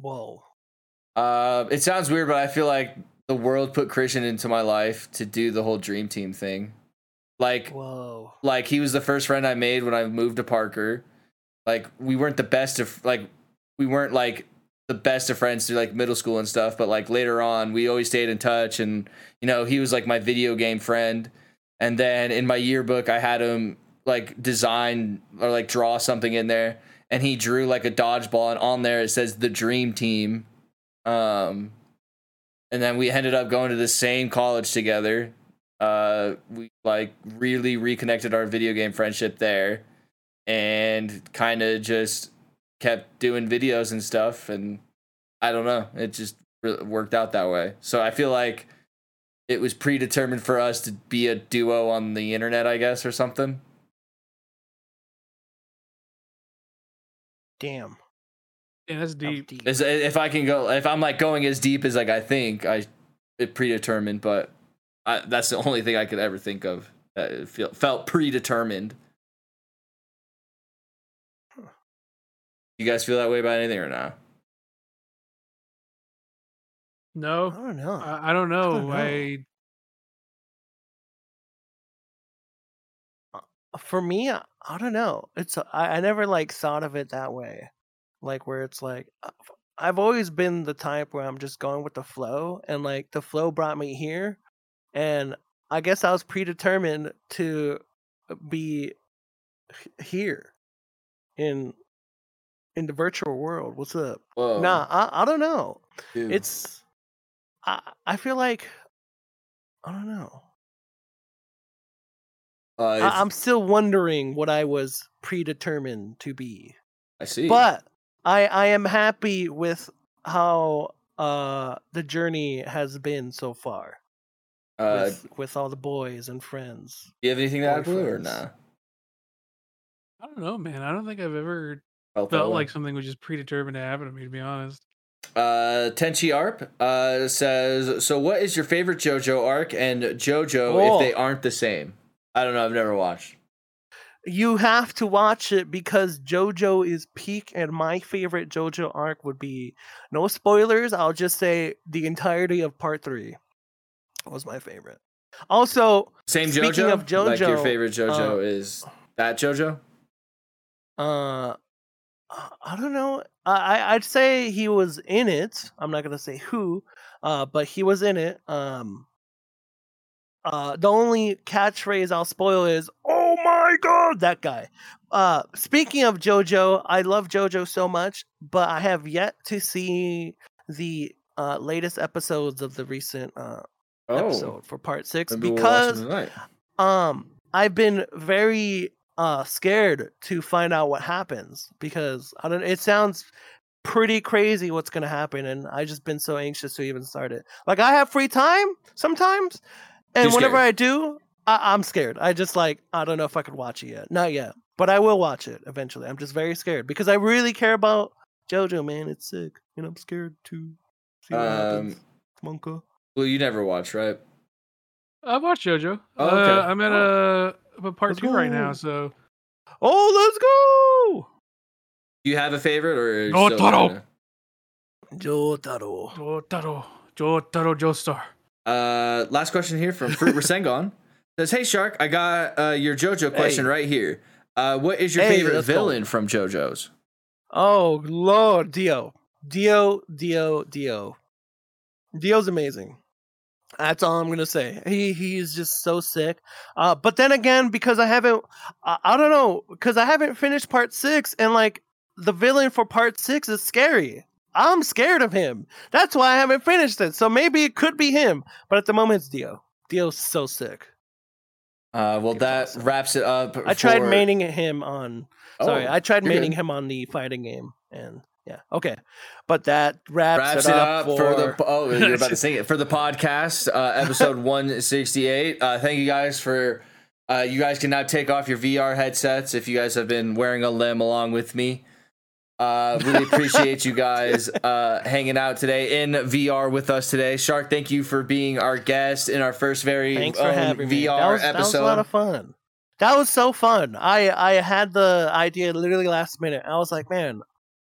Whoa. Uh, it sounds weird, but I feel like the world put Christian into my life to do the whole dream team thing. Like, Whoa. like he was the first friend I made when I moved to Parker. Like we weren't the best of like we weren't like the best of friends through like middle school and stuff, but like later on we always stayed in touch and you know, he was like my video game friend. And then in my yearbook I had him like design or like draw something in there. And he drew like a dodgeball and on there it says the dream team. Um and then we ended up going to the same college together. Uh we like really reconnected our video game friendship there and kind of just kept doing videos and stuff. And i don't know it just worked out that way. So i feel like it was predetermined for us to be a duo on the internet i guess or something Damn. Yeah, that's That deep. deep. Uh, if i can go if i'm like going as deep as like i think i it predetermined but I, that's the only thing i could ever think of that it feel, felt predetermined you guys feel that way about anything or not I No, don't know. I, I don't know. I, don't know. I uh, for me I, I don't know it's uh, I, I never like thought of it that way like where it's like uh, i've always been the type where i'm just going with the flow and like the flow brought me here and i guess i was predetermined to uh, be here in in the virtual world what's up Whoa. nah I, I don't know dude. it's i i feel like i don't know Uh, I, I'm still wondering what I was predetermined to be. I see. But I I am happy with how uh the journey has been so far uh, with, with all the boys and friends. do you have anything to add, Blue, or boyfriends. nah? I don't know, man. I don't think I've ever Felt felt way? like something was just predetermined to happen to me. To be honest, Uh, Tenchi Arp uh, says, "So, what is your favorite JoJo arc and JoJo Oh. if they aren't the same?" I don't know. I've never watched. You have to watch it because JoJo is peak, and my favorite JoJo arc would be no spoilers. I'll just say the entirety of part three was my favorite. Also, Same Speaking JoJo. of like your favorite JoJo uh, is that JoJo. Uh, I don't know. I I'd say he was in it. I'm not gonna say who, uh, but he was in it. Um, uh, the only catchphrase I'll spoil is "Oh my god!" That guy. Uh, speaking of JoJo, I love JoJo so much, but I have yet to see the uh latest episodes of the recent uh Oh, episode for part six maybe we'll because um i've been very uh scared to find out what happens because i don't it sounds pretty crazy what's gonna happen and i just been so anxious to even start it. Like i have free time sometimes and You're whenever scared. i do I- i'm scared. I just like i don't know if i could watch it yet. Not yet but i will watch it eventually. I'm just very scared because i really care about jojo man. It's sick and i'm scared to see what Um, happens monka Blue, you never watched, right? I've watched JoJo. Oh, okay. Uh, I'm at a, I'm at part Let's two right now, so oh let's go Do you have a favorite, or are you No, Taro. trying jotaro Jotaro, Jotaro Joestar. to- Uh, last question here from Fruit Rasengan says, "Hey Shark, I got uh, your JoJo question Hey. right here. Uh, what is your Hey, favorite let's go. villain from JoJo's?" Oh Lord, Dio, Dio, Dio, Dio, Dio's amazing. That's all I'm gonna say. He he's just so sick. Uh, but then again, because I haven't, I, I don't know, because I haven't finished part six, and like the villain for part six is scary. I'm scared of him. That's why I haven't finished it. So maybe it could be him, but at the moment it's Dio. Dio's so sick. Uh, well, that us a- wraps it up. I tried for- maining him on Sorry, Oh, I tried maining good. him on the fighting game, and yeah, okay. But that wraps, wraps it up, for, the oh you're about to sing it for the podcast uh, episode 168 uh, thank you guys for uh, you guys can now take off your vr headsets if you guys have been wearing a limb along with me uh, really appreciate you guys uh, hanging out today in VR with us today. Shark, thank you for being our guest in our first very for. VR was, episode. that was a lot of fun. That was so fun. I I had the idea literally last minute. I was like, man,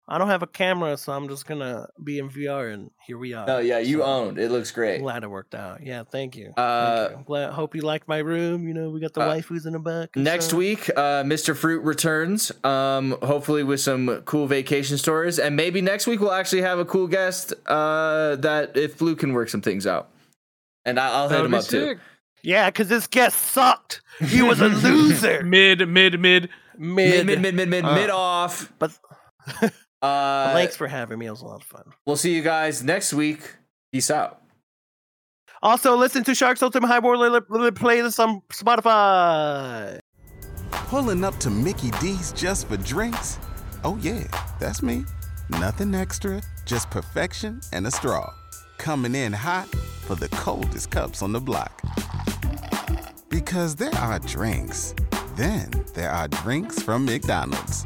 I don't have a camera, so I'm just gonna be in VR, and here we are. Oh yeah, you So, owned. It looks great. Glad it worked out. Yeah, thank you. Uh, thank you. Glad, hope you liked my room. You know, we got the uh, waifus in the back. Next stuff. week, uh, Mr. Fruit returns, um, hopefully with some cool vacation stories, and maybe next week we'll actually have a cool guest uh, that if Blue can work some things out, and I- I'll hit him be up too. Yeah, because this guest sucked. He was a loser. Mid, mid, mid. Mid, Mid, mid, mid, mid, mid, Uh, mid off. But Uh, thanks for having me. It was a lot of fun. We'll see you guys next week. Peace out. Also, listen to Sharks Ultimate Highboard playlist on Spotify. Pulling up to Mickey D's just for drinks? Oh, yeah, that's me. Nothing extra, just perfection and a straw. Coming in hot for the coldest cups on the block. Because there are drinks, then there are drinks from McDonald's.